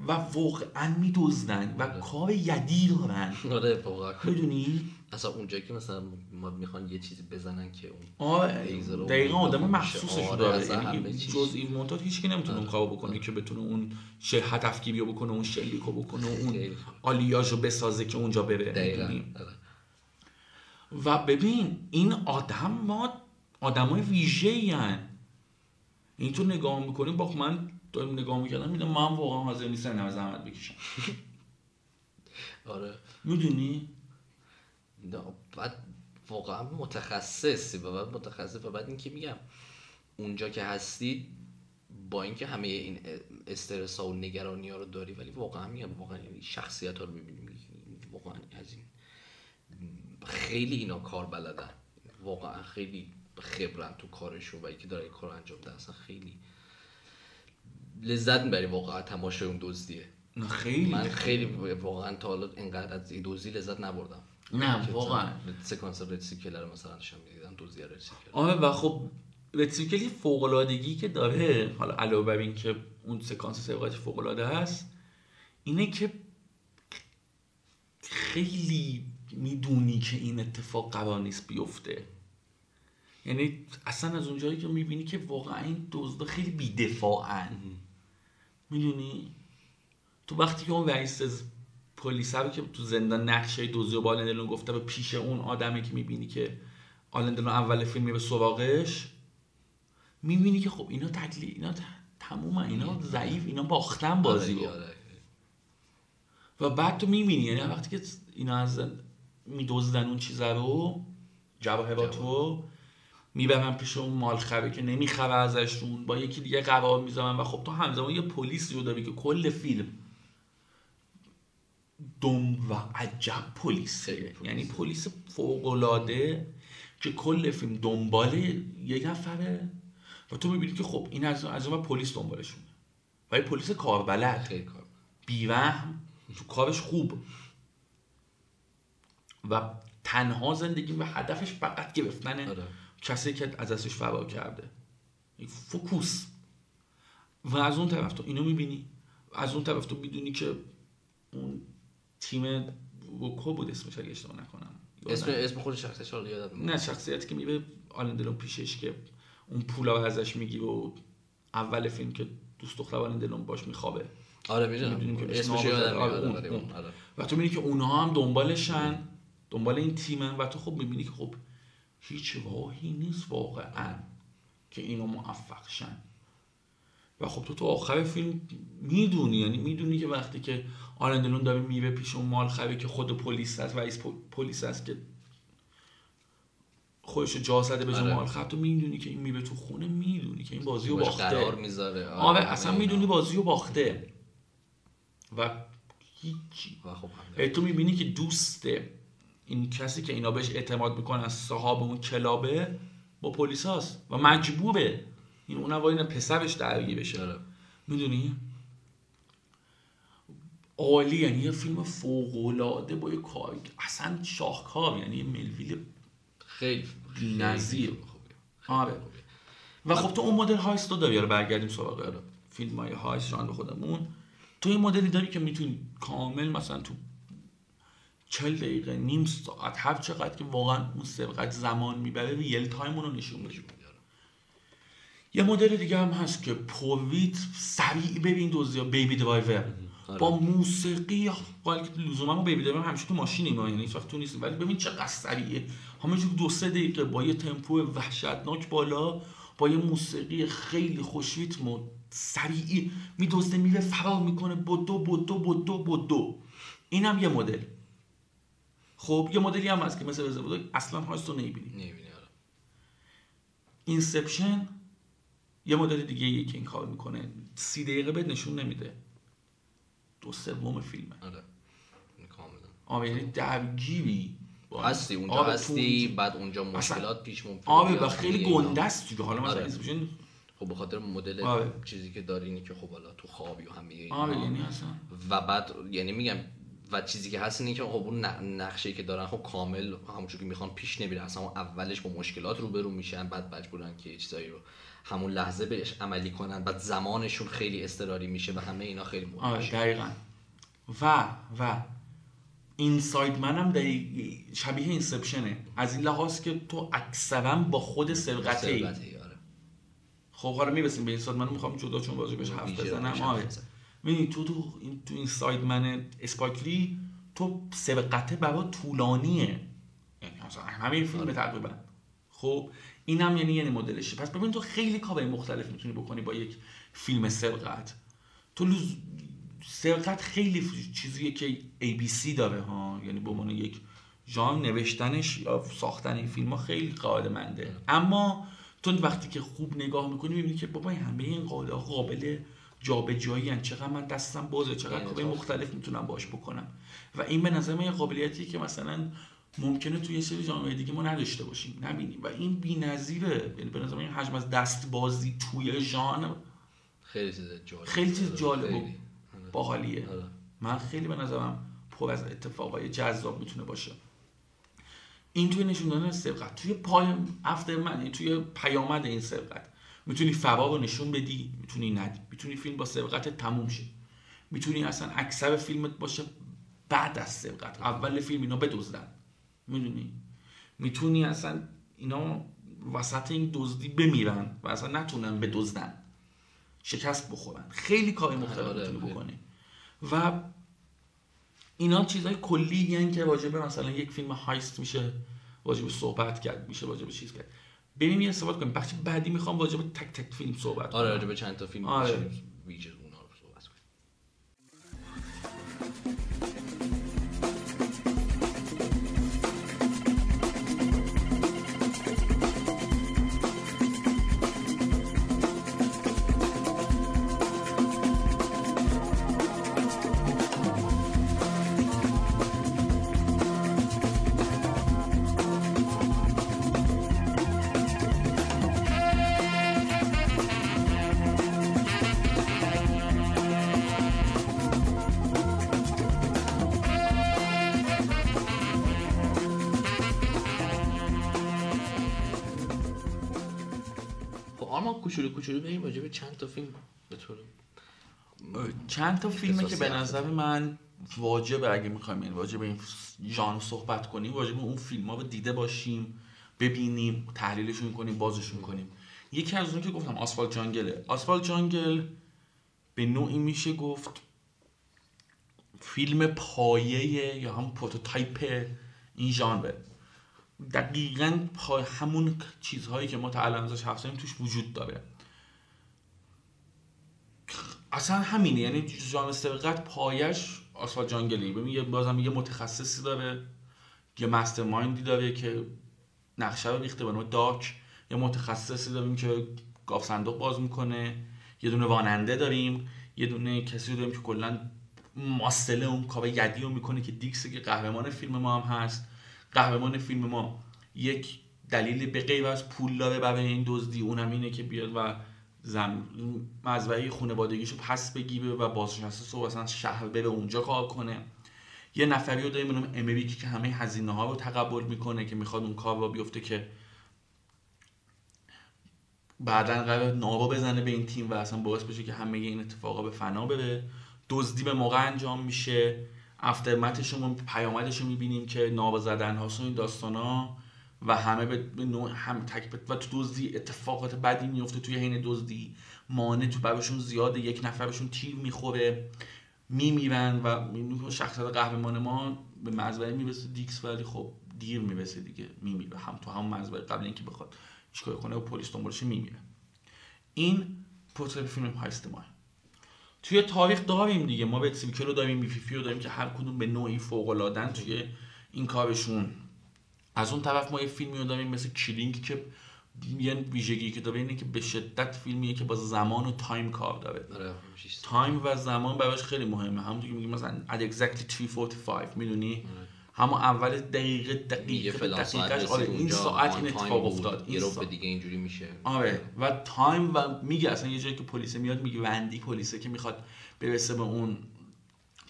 و واقعا میدزدن و کار یدی دارن. آره می‌دونی؟ اصلا اونجایی که مثلا ما می‌خوان یه چیزی بزنن که اون آره دقیقا آدم. مخصوصش آره، داره یعنی. جز این مونتاژ هیچ کی نمی‌تونه اون کارو بکنه که بتونه اون شه هدفگیری رو بکنه اون شلیکو بکنه اون. آلیاژو بسازه که اونجا بره دقیقا؟ آره. و ببین این آدم ما آدمای ویژه‌ای این تو نگاه می‌کنی با من دارم نگاه می‌کردم می‌دونم من واقعا حاضر نیستم زحمت بکشم [laughs] آره می‌دونی بعد واقعا متخصصی و بعد متخصص و بعد اینکه میگم اونجا که هستی با اینکه همه این استرس ها و نگرانی ها رو داری ولی واقعا میگم واقعا این شخصیت ها رو می‌بینی واقعا از این خیلی اینا کار بلدن. واقعا خیلی خبرن تو کارشون و اینکه داره این کار انجام ده اصلا خیلی لذت می‌بری واقعا تماشای اون دزدیه. خیلی من خیلی واقعا تا حالا اینقدر از دزدی لذت نبردم. نه که واقعا. سکانس رسیکل رو مثلا داشتم می‌دیدم دزدی رسیکل آره و خب رتریکل یه فوق‌العادگی که داره حالا علاوه بر این که اون سکانس سرقت فوق‌العاده هست اینه که خیلی می‌دونی که این اتفاق قرار نیست بیفته. یعنی اصلا از اونجایی که می‌بینی که واقعا این دزدا خیلی بیدفاعن. می‌دونی؟ تو وقتی که اون رئیس پلیس رو که تو زندان نقشه دوزی و بالندلون گفته به پیش اون آدمه که می‌بینی که آلندلون اول فیلم میره به سراغش می‌بینی که خب اینا تکلی اینا ت- تمومن اینا ضعیف اینا باختن بازی رو. آره، آره. و بعد تو می‌بینی یعنی وقتی که اینا از میدزدن اون چیزه رو رو می‌برن پیش اون مالخره که نمی‌خره ازشون با یکی دیگه قرار می‌ذارن و خب تو همزمان یه پلیسی رو داری که کل فیلم دم و عجب پلیسه. یعنی پلیس فوقلاده که کل فیلم دنبال یک نفره و تو می‌بینی که خب این از از اون پلیس دنبالشونه. و یه پلیس کاربلد. بیرحم تو کارش خوب. و تنها زندگی و هدفش فقط گرفتن آره. کسی که از دستش فرار کرده. فوکوس. و از اون طرف تو اینو می‌بینی. از اون طرف تو می‌دونی که اون تیم وکو بود اسمش اگه اشتباه نکنم. اسم اسم خود شخصش رو یادم نه شخصیتی که میره آلندلون پیشش که اون پولا ازش می‌گیره و اول فیلم که دوست دختر آلندلون باش میخوابه. آره می‌دونم. اسمش یادم آره، آره. و تو می‌بینی که اونها هم دنبالشن دنبال این تیمن و تو خب می‌بینی که خب هیچ راهی نیست واقعا که اینا موفق شن. و خب تو تو آخر فیلم می‌دونی یعنی می‌دونی که وقتی که آلندلون داره میره پیش اون مال خری که خود پلیس هست رئیس پل- پلیس هست که خودش جا زده به آره. مال خر تو می‌دونی که این میره تو خونه می‌دونی که این بازی رو باخته. می‌ذاره. آره اصلا می‌دونی بازی رو باخته. و هیچی. و خب تو می‌بینی که دوست این کسی که اینا بهش اعتماد می‌کنن صاحب اون کلابه با پلیس هست و مجبوره. این اون این پسرش درگیر بشه. آره. می‌دونی؟ عالی یعنی یه فیلم فوق العاده با یه کار اصلا شاهکار یعنی یه ملویل خیلی خوبه. آره. و خب تو اون مدل هایست رو داری برگردیم سراغ آره. فیلم های هایست ژانر خودمون. تو این مدلی داری که می‌تونی کامل مثلا تو چل دقیقه نیم ساعت هر چقدر که واقعا اون سرقت زمان می‌بره real time رو نشون بدی یه مدل دیگه هم هست که پرویت سریع ببین دوزیا Baby Driver آره. با موسیقی حالا که لزوما ما Baby Driver همیشه تو ماشینیم ما یعنی هیچ وقت تو نیستیم. ولی ببین چقدر سریعه. همینجور دو سه دقیقه با یه تمپو وحشتناک بالا با یه موسیقی خیلی خوش ریتم و سریعی میدزده میره فرار می‌کنه. بدو بدو بدو بدو اینم یه مدل. خب یه مدلی هم هست که مثل Reservoir اصلا heist رو نمی‌بینی. نمی‌بینی، آره. Inception یه مدل دیگه یه که این کار می‌کنه. سی دقیقه بهت نشون نمیده. دو سوم فیلمه. آره. کاملا آره یعنی درگیری. هستی اونجا هستی بعد اونجا مشکلات پیش ممکنه آره و خیلی. گنده است دیگه حالا مثلا آره. خب به خاطر مدل آره. چیزی که داری اینه که خب حالا تو خوابی و همه اینا. آره یعنی اصلا. و بعد یعنی میگم و چیزی که هست اینه که خب اون نقشه که دارن خب کامل همونجور که می‌خوان پیش نمیره اصلا اولش با مشکلات روبرو میشن بعد مجبورن که چیزایی رو همون لحظه بهش عملی کنن بعد زمانشون خیلی اضطراری میشه و همه اینا خیلی مهم آره دقیقا. و و. اینساید من هم دقیق- شبیه اینسپشنه. از این لحاظ که تو اکثرا با خود سرقته ای آره. خب حالا می‌رسیم به این ساید من می‌خوام جدا چون بازی بهش حرف بزنم. آره. ببین تو تو این تو این ساید من اسپاکلی تو سبقته برای طولانیه. یعنی مثلا همه فیلم آره. تقریبا. خب اینم یعنی یعنی مدلشه. پس ببین تو خیلی کارهای مختلف می‌تونی بکنی با یک فیلم سبقت تو لز... سبقت خیلی چیزیه که ABC داره ها. یعنی به عنوان یک ژان نوشتنش یا ساختن این فیلم ها خیلی قاعده منده اما تو وقتی که خوب نگاه می‌کنی می‌بینی که بابا همه این قاعده قابل جابجایی ان چقدر من دستم بازه چقدر کارهای مختلف می‌تونم باش بکنم. و این به نظر من یه قابلیتیه که مثلا ممکنه توی یه سری جامعه دیگه ما نداشته باشیم نبینیم. و این بی‌نظیره. یعنی به نظر این حجم از دستبازی توی ژانر خیلی چیز جالب. خیلی چیز جالب. باحالیه. آره. من خیلی به نظرم پر از اتفاقای جذاب می‌تونه باشه. این توی نشون دادن سبقت. توی پای هفته من یعنی توی پیامد این سبقت می‌تونی فرار رو نشون بدی می‌تونی ندی. می‌تونی فیلم با سبقت تموم شه. می‌تونی اصلا اکثر فیلمت باشه بعد از سبقت. اول فیلم اینا بدزدن. می‌دونی؟ می‌تونی اصلا اینا وسط این دزدی بمیرن و اصلا نتونن بدزدن شکست بخورن. خیلی کار مختلف آره، می‌تونی خیلی. بکنی. و اینا چیزای کلی هن که راجع به مثلا یک فیلم هایست میشه راجع به صحبت کرد میشه راجع به چیز کرد. بریم یه استفاده کنیم. بخش بعدی می‌خوام راجع به تک تک فیلم صحبت آره به چند تا فیلم آره. ویژه اونا رو صحبت کنیم. کوچولو بریم راجع به چند تا فیلم به طور چند تا فیلمه که به. نظر من واجبه اگه می‌خوایم یعنی واجب این ژانر صحبت کنیم واجب اون فیلم ها رو دیده باشیم ببینیم تحلیلشون کنیم بازشون کنیم. یکی از اون که گفتم Asphalt Jungle ه Asphalt Jungle به نوعی میشه گفت فیلم پایه یا هم prototype این ژانر دقیقا پای همون چیزهایی که ما تا الان ازش حرف توش وجود داره. اصلا همینه یعنی ژانر سرقت پایش آسفالت جانگلی. ببین یه بازم یه متخصصی داره یه مستر مایندی داره که نقشه رو ریخته به نوع داک. یه متخصصی داریم که گاف صندوق باز می‌کنه. یه دونه واننده داریم. یه دونه کسی داریم که کلا ماستله اون کار یدی رو می‌کنه که دیکسه که قهرمان فیلم ما هم هست. قهرمان فیلم ما یک دلیل به غیر از پول داره برای این دزدی. اونم اینه که بیاد و زم مزرعه خانوادگیشو پس بگیره و بازنشسته و مثلا شهر بره اونجا کار کنه. یه نفری رو داریم به نام امریکی که همه هزینه ها رو تقبل می‌کنه که می‌خواد اون کار رو بیفته که بعدا قرار نابا بزنه به این تیم و اصلا باعث بشه که همه این اتفاقا به فنا بره. دزدی به موقع انجام میشه. aftermath ش رو پیامدش رو می‌بینیم که نابا زدن هاست این داستان ها و همه به نوع هم تک و تو دزدی اتفاقات بدی میفته توی حین دزدی. مانع تو براشون زیاده یک نفرشون تیر می‌خوره میمیرن و شخصیت قهرمان ما به مزرعه می‌رسه دیکس ولی خب دیر می‌رسه دیگه میمیره. هم تو هم مزرعه قبل اینکه بخواد چیکار کنه و پلیس دنبالش میمیره. این prototype فیلم heist ما توی تاریخ داریم دیگه. ما به رو داریم ریفیفی رو داریم که هر کدوم به نوعی فوق العاده‌ن توی این کارشون. از اون طرف ما یه فیلمی رو داریم مثل Killing که یه ویژگی که داره اینه که به شدت فیلمیه که با زمان و time کار داره. آره time و زمان براش خیلی مهمه. همونطور که میگیم مثلا at exactly 345 می‌دونی؟ همون اول دقیقه دقیقه دقیقش آره این ساعت این اتفاق افتاد. یه این رو دیگه اینجوری میشه. آره. و time و میگه اصلا یه جایی که پلیس میاد میگه وندی پلیسه که می‌خواد برسه به اون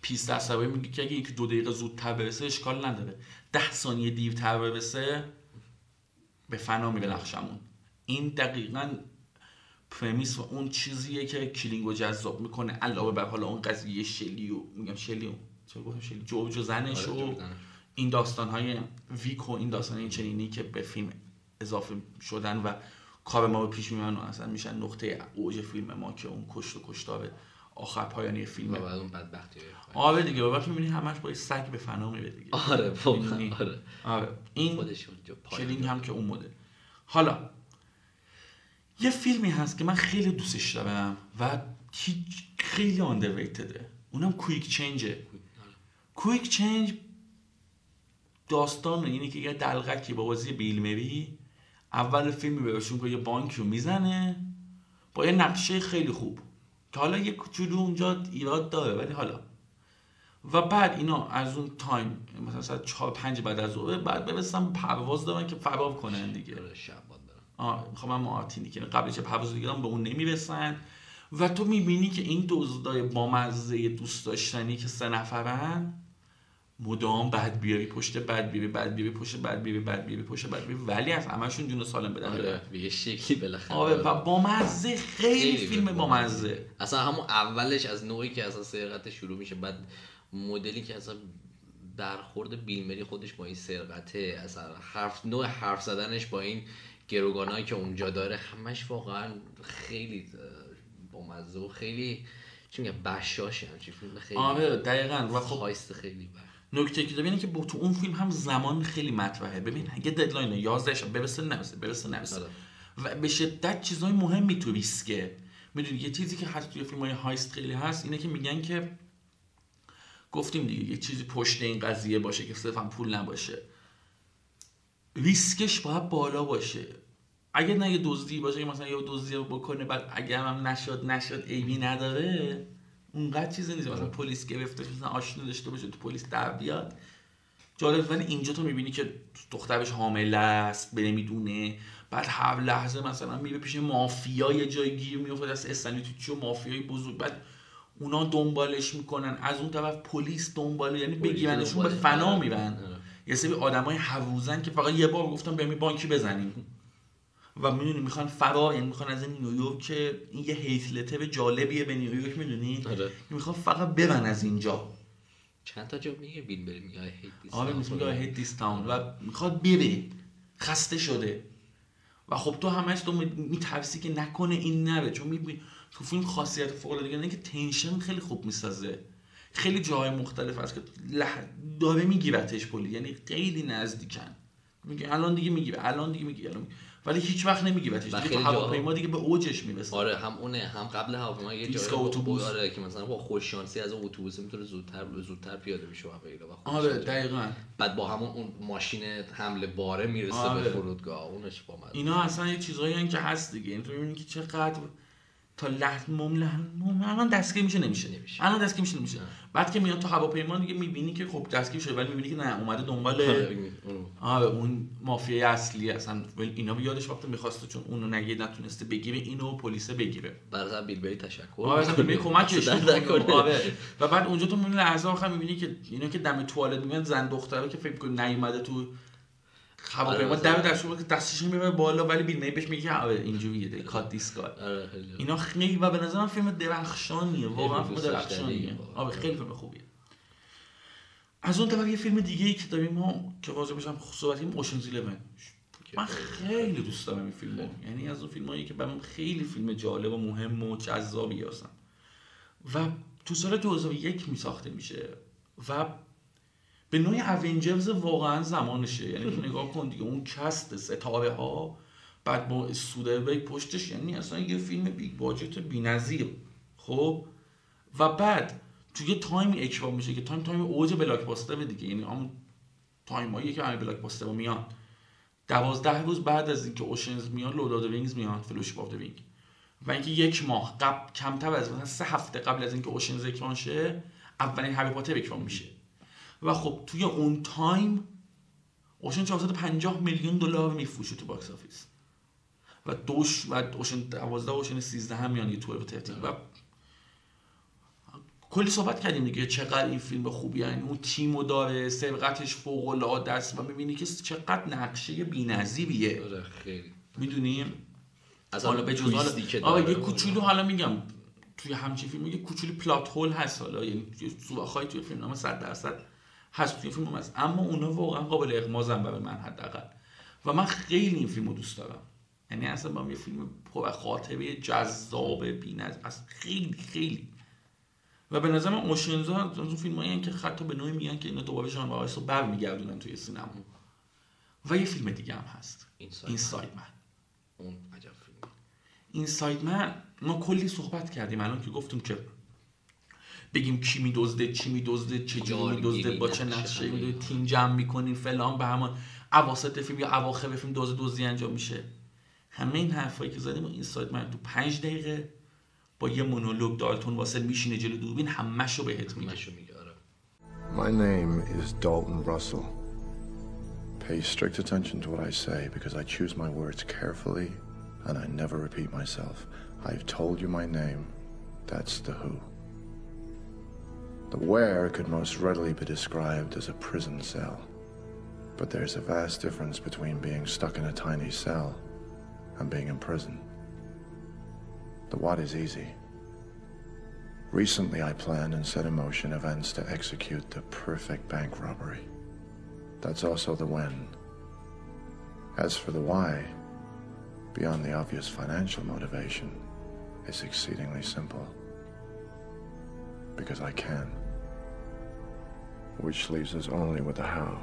پیست عصبی میگه که اگه یکی دو دقیقه زودتر برسه اشکال نداره. ده ثانیه دیرتر برسه به فنا میره نقشمون. این دقیقا premise و اون چیزیه که Killing رو جذاب می‌کنه. علاوه بر حالا اون قضیه شلی و میگم شلی و چرا گفتم شلی؟ جورج و زنش آره، و. این داستان های ویک و این داستان های چنینی که به فیلم اضافه شدن و کار ما به پیش می‌برن و اصلا میشن نقطه اوج فیلم ما که اون کشت و کشتار آخر پایانی و فیلمه. بعد اون بدبختی آره دیگه وقتی می‌بینی همش با یه سگ به فنا میره دیگه. آره واقعا؟ آره. آره. این خودش اونجا Killing هم که اون مدل. حالا یه فیلمی هست که من خیلی دوستش دارم و هیچ- خیلی underrated ه اونم Quick Change ه کویک چنج داستان اینه که یه دلغکی. با بازی بیل مری. اول فیلمی بهشون که یه بانک رو می‌زنه. با یه نقشه خیلی خوب. که حالا یه کوچولو اونجا ایراد داره ولی حالا. و بعد اینا از اون تایم مثلا ساعت 4 5 بعد از ظهر بعد برسن پرواز دارن که فرار کنن دیگه. آره شب باید برم آه می‌خوام من مارتینی که قبلش پرواز دیگه به اون نمی‌رسن. و تو می‌بینی که این دزدای بامزه دوست داشتنی که سه نفرن مدام بعد بیاری پشت بعد بیاری بعد بیاری پشت بعد بیاری بعد بیاری پشت بعد بیاری. ولی از همشون جون سالم بدن. آره به یه شکلی بالاخره. آره و بامزه خیلی خیلی فیلم بامزه اصلا همون اولش از نوعی که اصلا سرقت شروع میشه بعد مدلی که اصلا برخورد بیلمری خودش با این سرقته اصلا حرف نوع حرف زدنش با این گروگانایی که اونجا داره همش واقعا خیلی اه، بامزه و خیلی چی میگه بشاشه همچین فیلم خیلی آره دقیقا. و خب خیلی بر نکته که اینه که تو اون فیلم هم زمان خیلی مطرحه. ببین اگه ددلاین 11 شب برسه نرسه برسه نرسه. آره. و به شدت چیزای مهمی تو ریسکه. می‌دونی یه چیزی که هست توی فیلم های هایست خیلی هست اینه که میگن که گفتیم دیگه یه چیزی پشت این قضیه باشه که صرفا پول نباشه. ریسکش باید بالا باشه. اگه نه یه دزدی باشه مثلا یه دزدی بکنه بعد اگه هم نشد نشد ایبی نداره. اونقدر چیزی نیست. مثلا پلیس گرفتش مثلا آشنا داشته باشه تو پلیس در بیاد. جالب ولی اینجا تو می‌بینی که دخترش حامله است به نمی‌دونه بعد هر لحظه مثلا میره پیش مافیا یه جای گیر میفته دست استنی تو چی و مافیای بزرگ. بعد اونا دنبالش می‌کنن. از اون طرف پلیس دنباله یعنی بگیرنشون به. فنا آره. میرن آره. یه سری آدمای حووزن که فقط یه بار گفتن بریم یه بانکی بزنیم. و می‌دونی می‌خوان فرار یعنی می‌خوان از این نیویورک که این یه هیتلتر جالبیه به نیویورک می‌دونی؟ آره. می‌خوان فقط برن از اینجا. چند تا جا میگه بیل بری میگه this آره. میگه هیت دیس تاون و می‌خواد بره خسته شده. و خب تو همش تو میترسی که نکنه این نره. چون می‌بینی تو فیلم خاصیت فوق العاده اینه که تنشن خیلی خوب می‌سازه. خیلی جاهای مختلف هست که لح... داره میگیرتش پلی. یعنی خیلی نزدیکن. میگه الان دیگه می‌گیره الان دیگه می‌گیره الان می‌گیره. ولی هیچ وقت نمیگیرتش دیگه هواپیما دیگه به اوجش می‌رسه. آره هم اونه هم قبل هواپیما یه جایی اتوبوس. آره که مثلا با خوششانسی از اون اتوبوس می‌تونه زودتر زودتر پیاده بشه و غیره. و آره دقیقا. بعد با همون اون ماشین حمله باره می‌رسه آره. به فرودگاه. اونش با من. اینا اصلا یه چیزایی که هست دیگه. این تو می‌بینی که چقدر تا لحظه مم الان دستگیر میشه نمیشه نمیشه. الان دستگیر میشه نمیشه. بعد که میاد تو هواپیما دیگه می‌بینی که خب دستگیر شده ولی می‌بینی که نه اومده دنبال اونو. آره اون مافیای اصلی اصلا. اینا به یادش وقتی می‌خواسته چون اونو نگه نتونسته بگیره اینو پلیس بگیره. برای بیل بری تشکر آره اصلا کمکش. آره. و بعد اونجا تو می‌بینی لحظه آخر می‌بینی که اینا که دم توالت میان زن دختره که فکر کنی نیومده تو هواپیما آره، در مثلا. دستش که دستش می‌بره بالا ولی بیل بهش میگه آره اینجوریه دی کات دیسکار آره اینا خیلی و به نظرم فیلم درخشانیه واقعا فیلم. درخشانیه. آره خیلی فیلم خوبیه. از اون طرف یه فیلم دیگه ای که داریم ما که واضح بشم صحبت کنیم اوشنز 11 من خیلی دوست دارم این فیلمو. یعنی از اون فیلمایی که برام خیلی فیلم جالب و مهم و جذابی هستن. و تو سال 2001 می ساخته میشه. و به نوعی اونجرز واقعا زمانشه. یعنی تو نگاه کن دیگه اون کست ستاره ها بعد با سودربرگ پشتش یعنی اصلا یه فیلم big budget بی‌نظیر. خب؟ و بعد تو یه time ی اکران میشه که time time اوج blockbuster دیگه. یعنی همون time هایی که همه blockbuster میان. دوازده روز بعد از اینکه Ocean's میاد Lord of Rings میاد Fellowship of Ring و اینکه یک ماه قبل کمتر از مثلا سه هفته قبل از اینکه Ocean's اکران شه اولین هری پاتر اکران میشه. و خب توی اون time اوشن 450 میلیون دلار میفروشه تو باکس آفیس. و دوش و اوشن 12 اوشن 13 هم یه تور ترتیب. و کلی صحبت کردیم دیگه. چقدر این فیلم خوبی یعنی اون تیمو داره سرقتش فوق العاده است. و می‌بینی که چقدر نقشه بی‌نظیریه. آره خیلی. می‌دونیم اصلا حالا به جز حالا داره. یه کوچولو حالا میگم. توی همچین فیلم یه کوچولو پلات هول هست حالا. یعنی یه سوراخ‌هایی توی فیلم. نامه 100 درصد. هست توی فیلم هست اما اونا واقعا قابل اغمازن برای من حداقل. و من خیلی این فیلمو دوست دارم. یعنی اصلا با یه فیلم پر خاطره جذاب بی‌نظیر از خیلی خیلی. و به نظر من اوشنزا از اون فیلمایی که حتی به نوعی میگن که اینا دوباره ژانر رو برمیگردونن توی سینما. و یه فیلم دیگه هم هست. اینساید من اون عجب فیلم. اینساید من ما کلی صحبت کردیم الان که گفتیم که بگیم کی میدزده چی میدزده چه جوری میدزده با چه نقشه اینا. تیم جمع می‌کنین فلان به همان اواسط فیلم یا اواخر فیلم دزد دزدی انجام میشه همه این حرفایی که زدیم اینساید من تو پنج دقیقه با یه مونولوگ دالتون واسه میشینه جلو دوربین همشو بهت میگه آره My name is Dalton Russell. Pay strict attention to what I say because I choose my words carefully and I never repeat myself. I've told you my name. That's the who. The where could most readily be described as a prison cell. But there's a vast difference between being stuck in a tiny cell and being in prison. The what is easy. Recently, I planned and set in motion events to execute the perfect bank robbery. That's also the when. As for the why, beyond the obvious financial motivation, it's exceedingly simple. because I can. Which leaves us only with the how.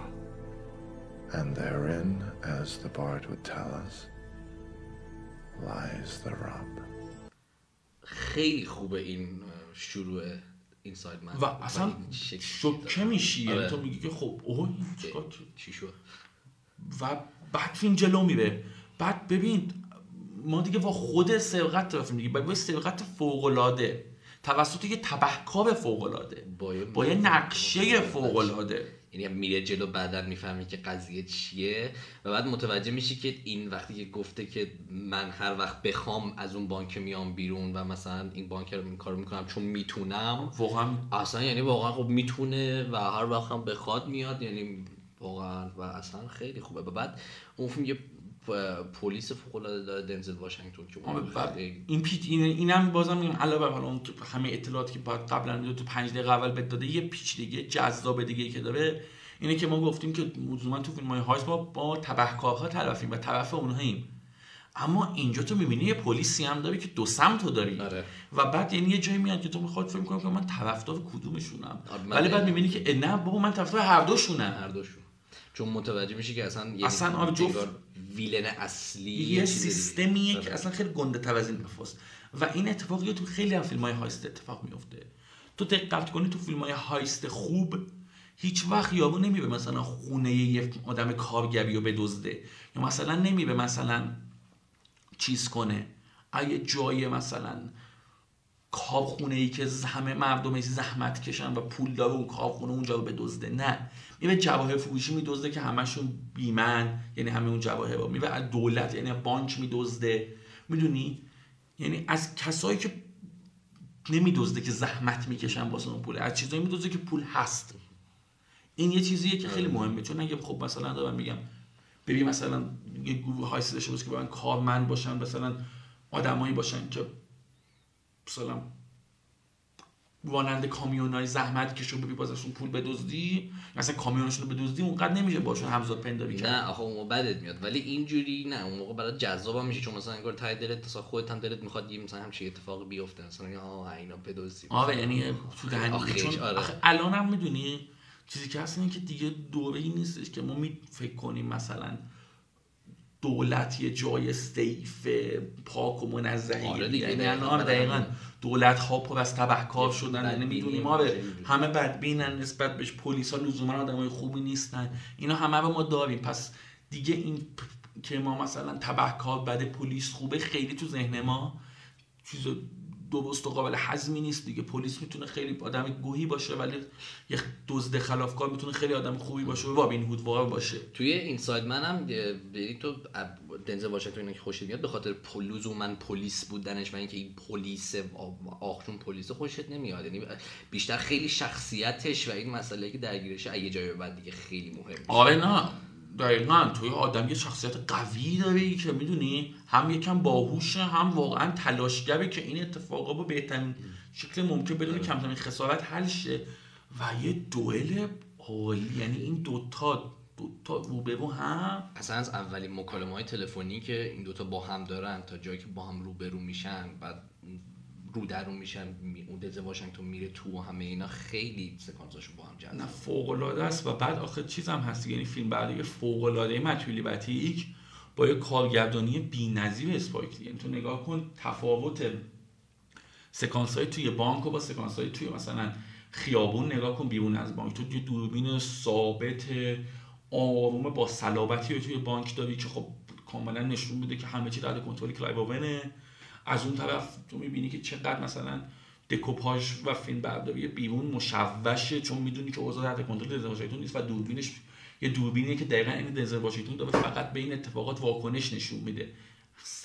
And therein, as the bard would tell us, lies the rub. خیلی خوبه این شروع اینساید من و اصلا داره. میشی یعنی آره. تو میگی که خب اوه؟ چی شد و بعد فیلم جلو میره بعد ببین ما دیگه با خود سبقت طرفیم دیگه با سبقت فوق العاده توسط یه تبهکار فوق العاده با یه- با یه نقشه فوق العاده یعنی میره جلو بعدا می‌فهمی که قضیه چیه و بعد متوجه میشی که این وقتی که گفته که من هر وقت بخوام از اون بانک میام بیرون و مثلا این بانک رو این کارو می‌کنم چون می‌تونم واقعا اصلا یعنی واقعا خب می‌تونه و هر وقت هم بخواد میاد یعنی واقعا و اصلا خیلی خوبه. و بعد اون فیلم یه پلیس فوق العاده داره دنزل واشنگتن که اون خیلی این پیچ این اینم بازم میگم علاوه بر اون همه اطلاعاتی که باید قبلا می‌داد تو پنج دقیقه اول بهت داده یه پیچیدگی جذاب دیگه که داره اینه که ما گفتیم که لزوما تو فیلم های هایس ما با تبهکارها طرفیم و طرف اونهاییم اما اینجا تو می‌بینی یه پلیسی هم داری که دو سمت رو داری. آره. و بعد یعنی یه جایی میاد که تو می‌خواد فکر کنم که من طرفدار کدومشونم. آره، ولی بعد می‌بینی که نه بابا من طرفدار هر دوشونم. هر دوشون. چون متوجه میشی که اصلا یه اصلا آره، جفت- ویلن اصلی یه. سیستمیه. که اصلا خیلی گنده تر از این و این اتفاقی تو خیلی از فیلم های هایست اتفاق میفته. تو دقت کنی تو فیلم های هایست خوب هیچ وقت یارو نمیره مثلا خونه یه آدم کارگری رو بدزده. یا مثلا نمیره مثلا چیز کنه. اگه جای مثلا کارخونه ای که همه مردمش زحمت کشن و پول داره اون کارخونه اونجا رو بدزده. نه. میره جواهر فروشی میدزده که همشون بیمن یعنی همه اون جواهر رو میره از دولت یعنی بانک میدزده. می‌دونی؟ یعنی از کسایی که نمیدزده که زحمت می‌کشن واسه اون پول از چیزایی میدزده که پول هست. این یه چیزیه که خیلی مهمه. چون اگه خب مثلا دارم میگم ببین مثلا یه گروه داشته باشه که برن کارمند باشن مثلا آدمایی باشن که مثلا وانند کامیون های زحمت کشو ببی باز ازشون پول بدزدی مثلا کامیونشون رو بدزدی اونقدر نمیشه باشون همزاد پنداری کرد. نه آخه اون بدت میاد. ولی اینجوری نه اون موقع برات جذاب میشه چون مثلا انگار ته دلت مثلا خودت هم دلت می‌خواد یه مثلا همچین اتفاقی بیفته. مثلا آها اینا بدزدی. آره یعنی تو آخیش، چون آره. آخه الان هم می‌دونی چیزی که هست اینه که دیگه دوره ای نیستش که ما می فکر کنیم مثلا دولت یه جای سیف پاک و منزهی آره دیگه، یعنی دقیقاً. دقیقا. دولت ها پر از تبهکار شدن یعنی می‌دونیم آره همه بدبینن نسبت بهش پلیس ها لزوما آدمای خوبی نیستن. اینا همه رو ما داریم. پس دیگه این پ- که ما مثلا تبهکار بد پلیس خوبه خیلی تو ذهن ما چیز درست و قابل هضمی نیست. دیگه پلیس می‌تونه خیلی آدم گوهی باشه ولی یه دزد خلافکار می‌تونه خیلی آدم خوبی باشه. و رابین هود وار باشه. توی اینساید من هم یعنی تو دنزل واشنگتن اینا که خوشت میاد به خاطر پلوز و من پلیس بودنش و اینکه این پلیس آخشون پلیس خوشت نمیاد. یعنی بیشتر خیلی شخصیتش و این مسئله که درگیرش یه جایی به بعد دیگه خیلی مهم میشه. آره نه. دقیقا توی آدم یه شخصیت قوی داری که می‌دونی هم یکم باهوشه هم واقعا تلاشگره که این اتفاقا با بهترین شکل ممکن بدون کمترین خسارت حل شه و یه دوئل عالی. یعنی این دوتا دوتا رو به رو هم. اصلا از اولین مکالمه های تلفنی که این دوتا با هم دارن تا جایی که با هم روبرو میشن بعد رو در رو میشن می- اون دنزل واشنگتن میره تو و همه اینا خیلی سکانساشون با هم نه جذاب فوق العاده است و بعد آخه چیز هم هست یعنی فیلم برداری فوق العاده متویلی بتیک با یه کارگردانی بی‌نظیر اسپایک. یعنی تو نگاه کن تفاوت سکانس های توی بانک و با سکانس های توی مثلا خیابون نگاه کن بیرون از بانک. تو یه دوربین ثابت آروم با صلابتی رو توی بانک داری که خب کاملا نشون میده که همه چی تحت کنترل کلایو از اون طرف تو می‌بینی که چقدر مثلا دکوپاژ و فیلم برداری بیرون مشوشه چون می‌دونی که اوضاع تحت کنترل واشنگتن نیست و دوربینش یه دوربینیه که دقیقا این دنزل واشنگتن داره فقط به این اتفاقات واکنش نشون میده.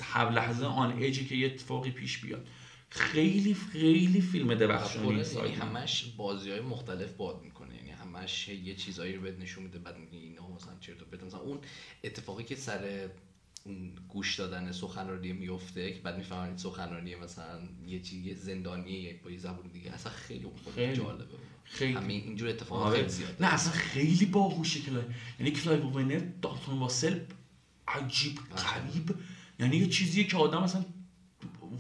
هر لحظه آن ایجی که یه اتفاقی پیش بیاد. خیلی خیلی فیلم درخشانی یعنی سایه همش بازی های مختلف باد می‌کنه. یعنی همش یه چیزایی رو بهت نشون میده بعد میگه اینا مثلا چرت و پرت. مثلا اون اتفاقی که سر گوش دادن سخنرانی میفته که بعد می‌فهمن این سخنرانی مثلا یه چیز یه زندانیه با یه زبون دیگه. اصلا خیلی اون خیلی. جالبه. خیلی. همین اینجور اتفاقات آره. خیلی زیاده. نه اصلا خیلی باهوشه کلای یعنی کلایو اوئن دالتون راسل عجیب غریب. یعنی یه چیزیه که آدم اصلا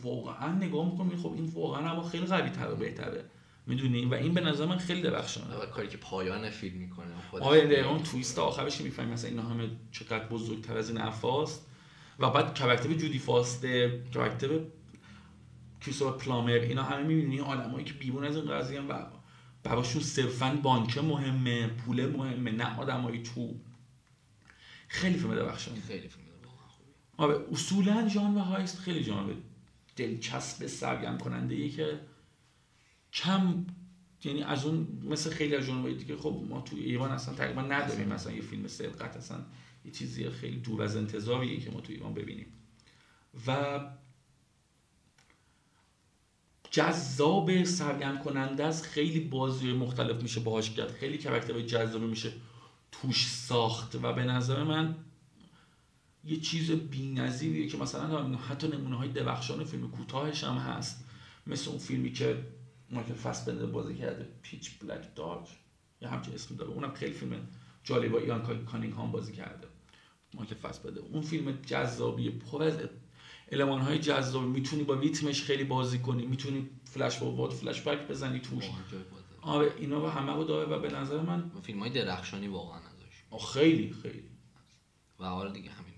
واقعا نگاه می‌کنه خب این واقعا اما خیلی قوی تر و بهتره. می‌دونی؟ و این به نظر من خیلی درخشانه. و کاری که پایان فیلم می‌کنه آره اون twist آخرش می‌فهمی مثلا اینا همه چقدر بزرگتر از این حرفاست. و بعد character جودی فاستر character کریستوفر پلامر اینا همه می‌بینی آدمایی که بیرون از این قضیه و براشون صرفا بانکه مهمه پول مهمه نه آدمایی تو. خیلی فیلم درخشانه خیلی فیلم آره اصولا ژانر هایست خیلی ژانر دلچسب سرگرم کننده ای که کم یعنی از اون مثل خیلی از ژانرهای دیگه خب ما تو ایران اصلا تقریبا نداریم مثلا یه فیلم سرقت اصلا یه چیزی خیلی دور از انتظاریه که ما تو ایران ببینیم. و جذاب سرگرم کننده است. خیلی بازی مختلف میشه باهاش کرد. خیلی character های جذابی میشه توش ساخت. و به نظر من یه چیز بی‌نظیریه که مثلا حتی نمونه های فیلم کوتاهش هم هست. مثل اون فیلمی که مایکل فاسبندر بازی کرده Pitch Black Heist یا همچین اسم داره. اونم خیلی فیلم جالب با لیام کانینگهام بازی کرده. مایکل فاسبندر اون فیلم جذابیه پر از المان های جذابی. می‌تونی با ریتمش خیلی بازی کنی. می‌تونی فلش فوروارد فلش بک بزنی توش. آره اینا رو همه رو داره و به نظر من فیلم های درخشانی واقعا ازش. خیلی خیلی. و حالا دیگه همین.